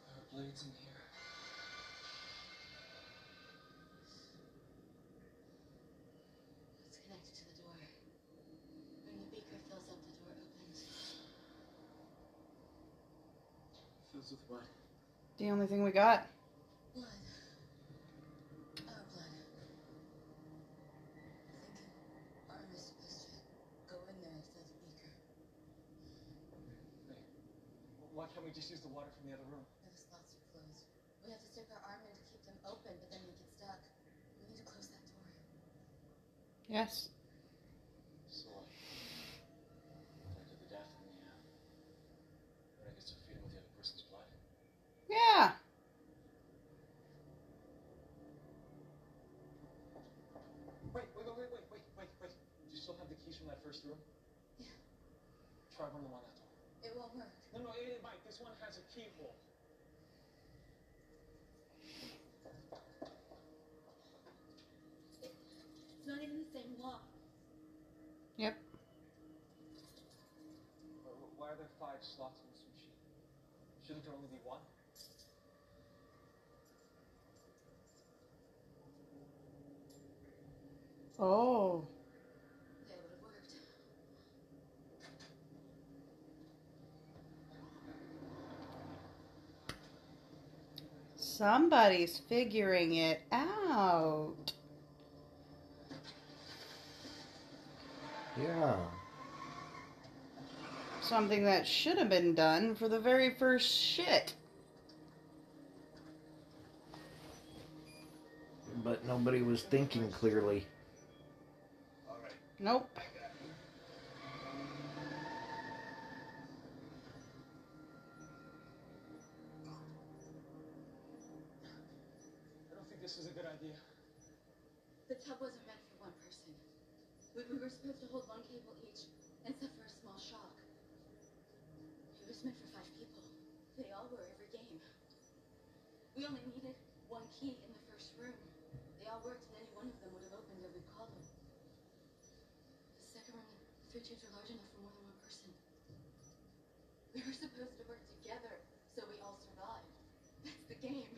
There are blades in here. It's connected to the door. When the beaker fills up, the door opens. Fills with what? The only thing we got. Blood. Our blood. I think an arm is supposed to go in there and fill the beaker. Why can't we just use the water from the other room? No, the slots are closed. We have to stick our arm in to keep them open, but then we get stuck. We need to close that door. Yes. So what? After the death and the, uh, when I get to feed with the other person's blood? Yeah. Wait, wait, wait, wait, wait, wait, wait, wait. Do you still have the keys from that first room? Yeah. Try one of them on that door. It won't work. No, no, it, it might. This one has a keyhole. can only be one. Oh. Somebody's figuring it out. Yeah. Something that should have been done for the very first shit. But nobody was thinking clearly. Nope. I don't think this is a good idea. The tub wasn't meant for one person. We, we were supposed to hold one cable each and suffer a small shock. It was meant for five people. They all were every game. We only needed one key in the first room. They all worked and any one of them would have opened every column. The second room, the three tubes were large enough for more than one person. We were supposed to work together so we all survived. That's the game.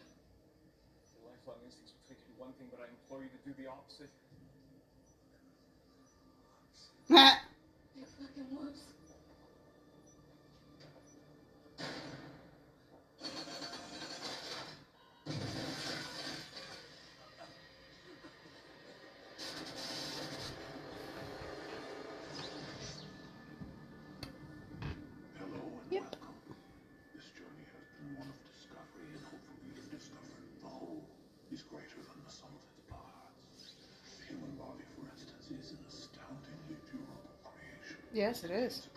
Your lifelong instincts will take you one thing, but I implore you to do the opposite. Yes, it is.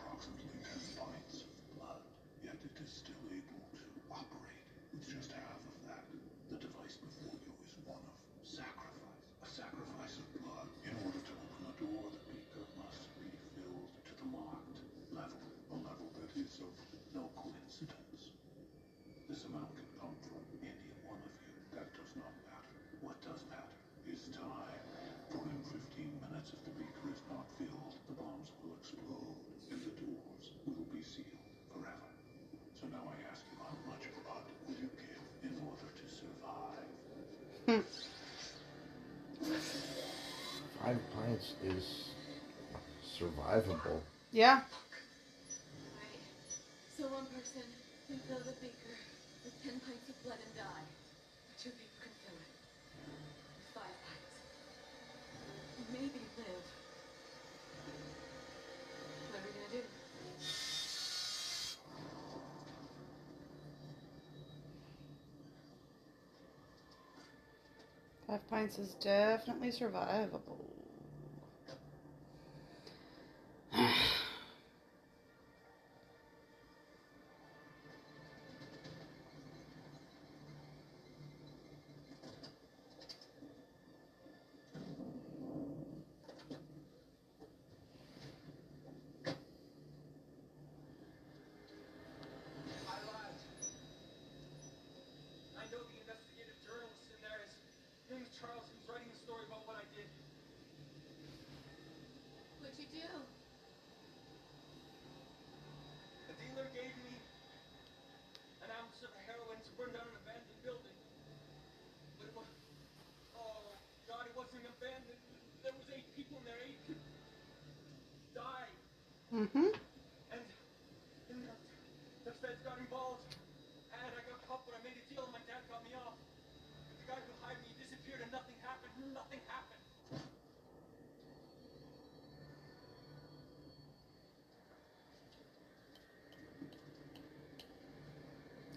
Five is survivable. Yeah. So one person can fill the beaker with ten pints of blood and die. Two people can fill it with five pints. And maybe live. What are we gonna do? Five pints is definitely survivable. I lied. I know the investigative journalist in there is his name is Charles. He's writing a story about what I did. What'd you do? The dealer gave me an ounce of heroin to burn down an abandoned building. But it was, oh God, it wasn't abandoned. There was eight people in there. Eight people died. Mm-hmm. And, and the, the feds got involved. And I got caught, but I made a deal and my dad got me off. But the guy who hired me disappeared and nothing happened. Nothing happened.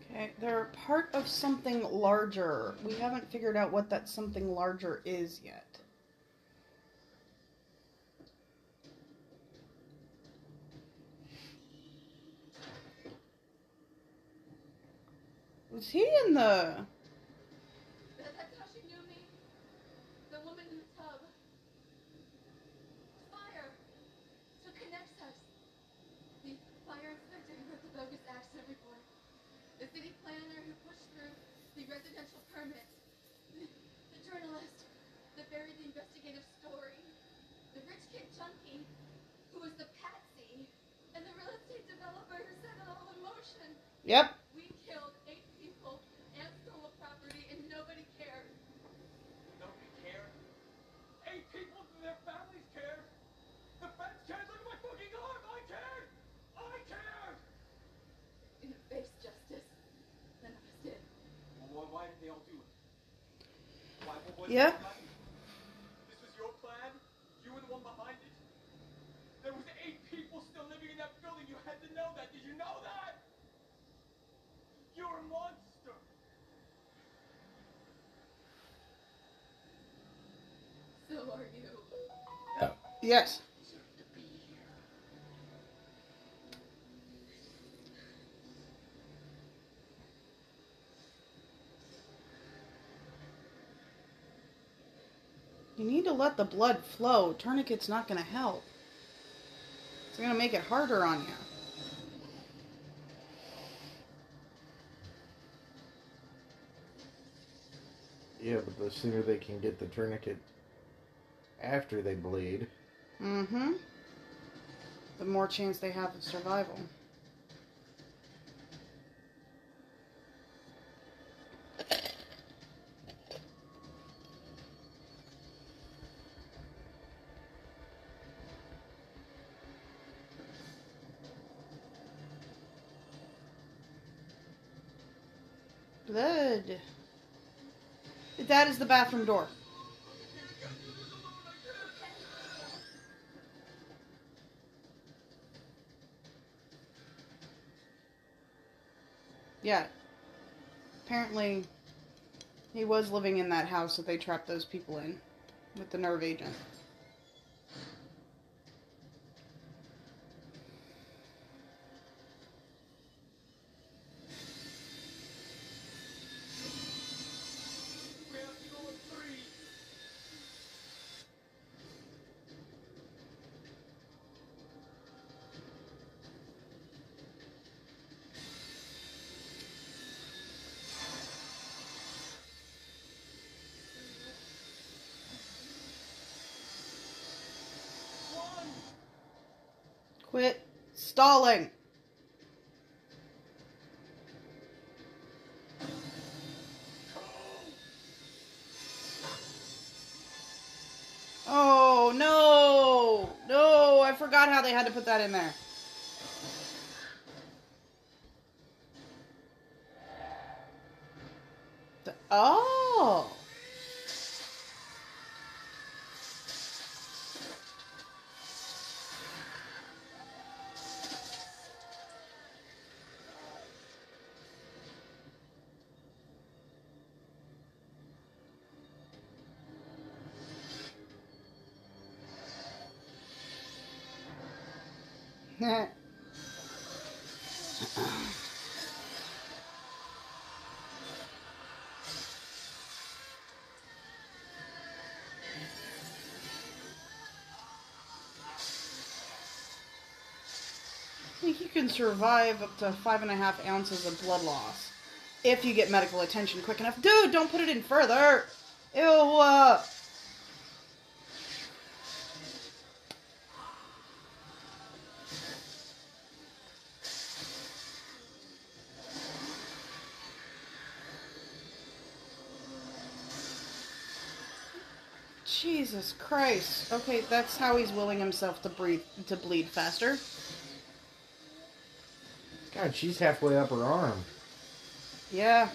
Okay, they're part of something larger. We haven't figured out what that something larger is yet. Was he in the. That, that's how she knew me. The woman in the tub. Fire. Who the bogus accident report. The city planner who pushed through the residential. The, journalist that buried the investigative story. The rich kid junkie who was the patsy. And the real estate developer who set all. Yep. We killed eight people and stole property and nobody cared. Nobody cared. Eight people and their families cared. The feds cared. Look at my fucking arm. I cared. I cared. In face justice. None of us did. Well, why did they all Was Yeah. This was your plan? You were the one behind it? There was eight people still living in that building. You had to know that. Did you know that? You're a monster. So are you. Yes. You need to let the blood flow. Tourniquet's not going to help. It's going to make it harder on you. Yeah, but the sooner they can get the tourniquet after they bleed. Mm-hmm. The more chance they have of survival. Blood. That is the bathroom door. Yeah. Apparently, he was living in that house that they trapped those people in with the nerve agent. Stalling. Oh, no. No, I forgot how they had to put that in there. You can survive up to five and a half ounces of blood loss if you get medical attention quick enough. Dude, don't put it in further. Ew. Uh, Jesus Christ. Okay, that's how he's willing himself to breathe to bleed faster. God, she's halfway up her arm. Yeah.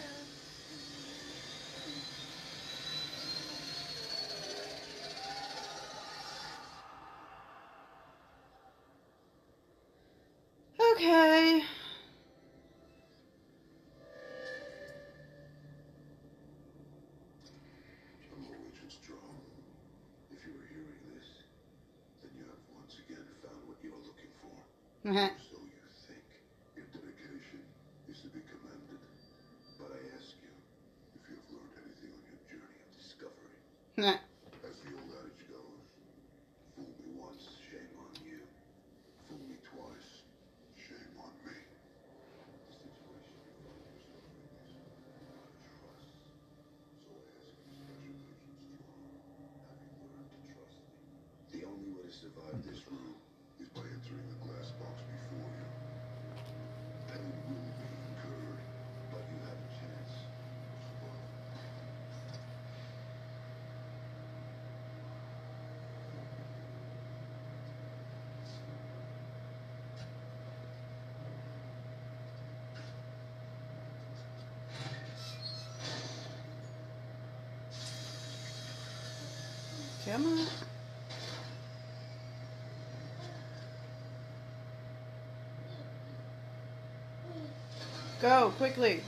Go, quickly.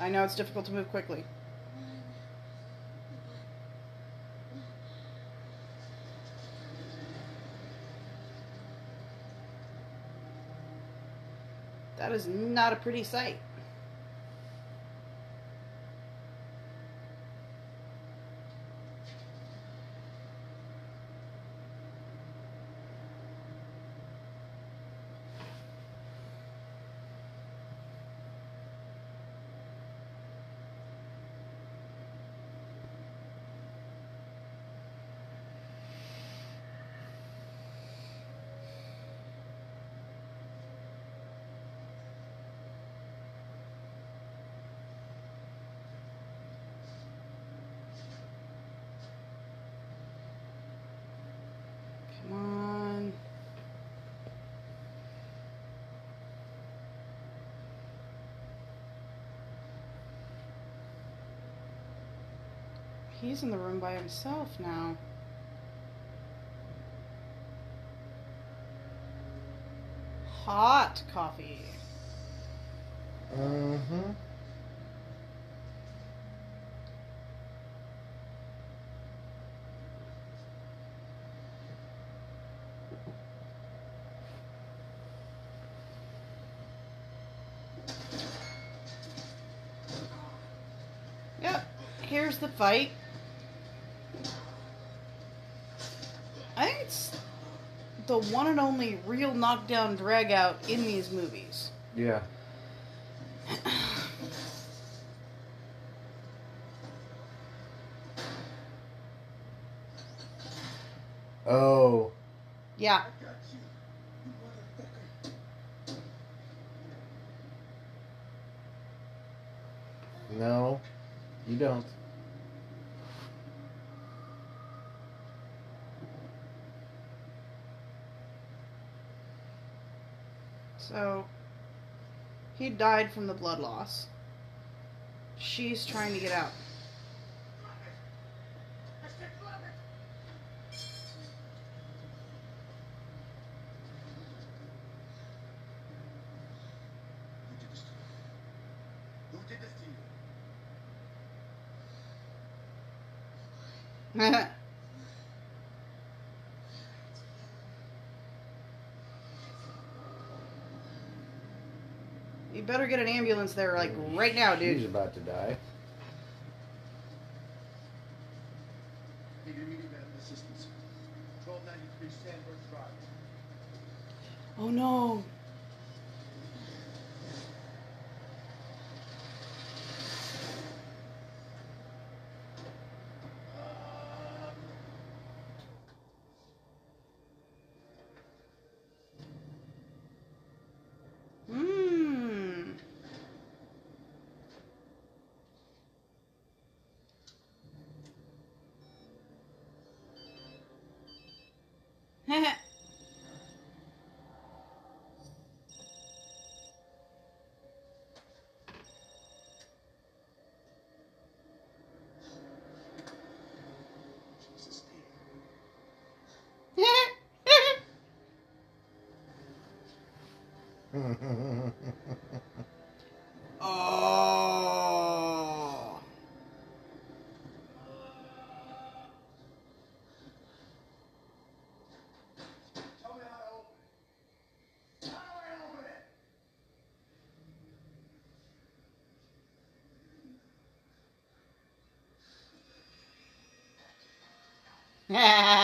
I know it's difficult to move quickly. That is not a pretty sight. He's in the room by himself now. Hot coffee. Mm-hmm. here's the fight. the one and only real knockdown drag out in these movies. Yeah. *sighs* oh. Yeah. died from the blood loss. She's trying to get out. better get an ambulance there, like right now, dude. He's about to die. 어... Yeah.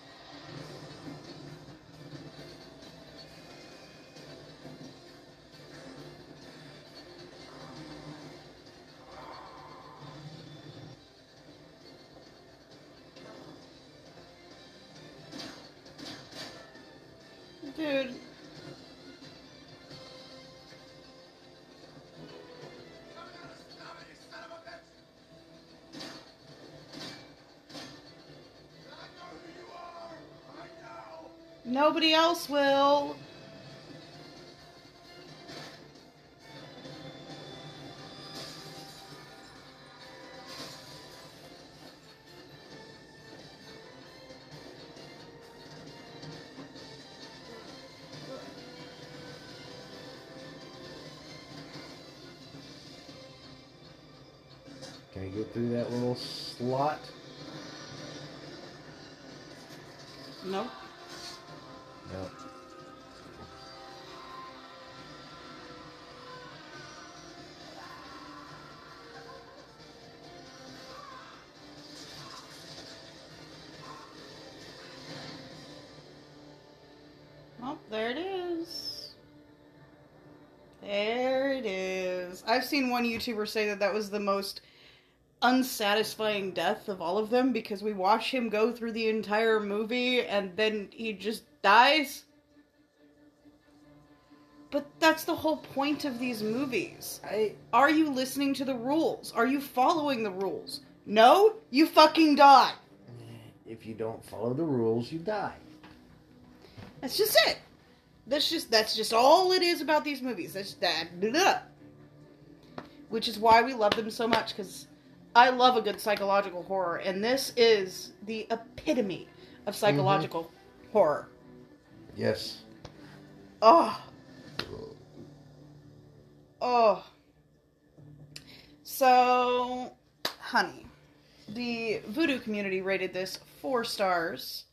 Dude. Nobody else will. There it is. There it is. I've seen one YouTuber say that that was the most unsatisfying death of all of them because we watch him go through the entire movie and then he just dies. But that's the whole point of these movies. I Are you listening to the rules? Are you following the rules? No, you fucking die. if you don't follow the rules, you die. That's just it. That's just that's just all it is about these movies. That's that. blah. Which is why we love them so much because I love a good psychological horror, and this is the epitome of psychological mm-hmm. horror. Yes. Oh. Oh. So, honey, the Vudu community rated this four stars.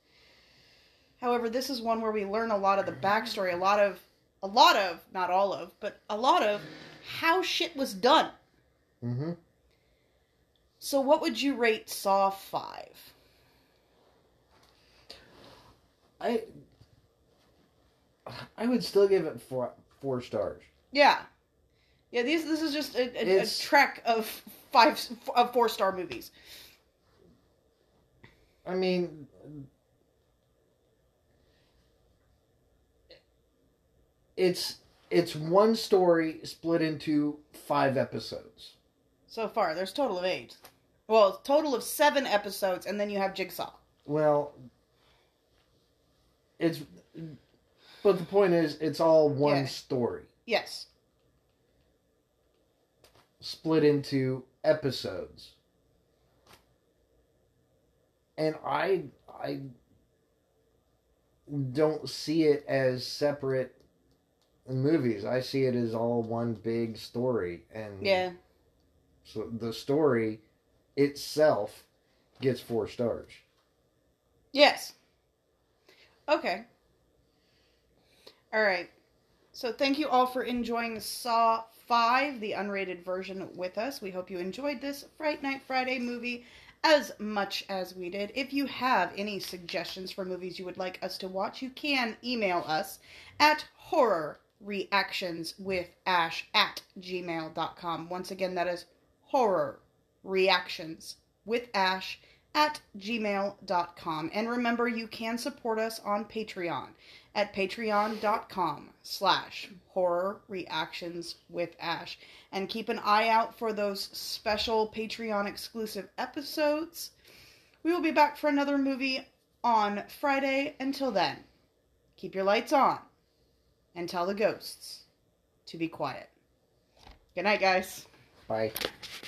However, this is one where we learn a lot of the backstory, a lot of, a lot of, not all of, but a lot of how shit was done. Mm-hmm. So, what would you rate Saw 5? I I would still give it four four stars. Yeah. Yeah, these this is just a, a, a trek of five of four star movies. I mean, it's it's one story split into five episodes. So far, there's a total of eight. Well, total of seven episodes, and then you have Jigsaw. Well, it's but the point is, it's all one Yeah. story Yes. split into episodes, and I I don't see it as separate movies. I see it as all one big story, and Yeah. So the story itself gets four stars. Yes. Okay. All right. So thank you all for enjoying Saw 5, the unrated version, with us. We hope you enjoyed this Fright Night Friday movie as much as we did. If you have any suggestions for movies you would like us to watch, you can email us at horror reactions with ash at gmail.com. Once again, that is horror reactions with ash at gmail.com. And remember, you can support us on Patreon at patreon.com slash horror reactions with ash. And keep an eye out for those special Patreon exclusive episodes. We will be back for another movie on Friday. Until then, keep your lights on and tell the ghosts to be quiet. Good night, guys. Bye.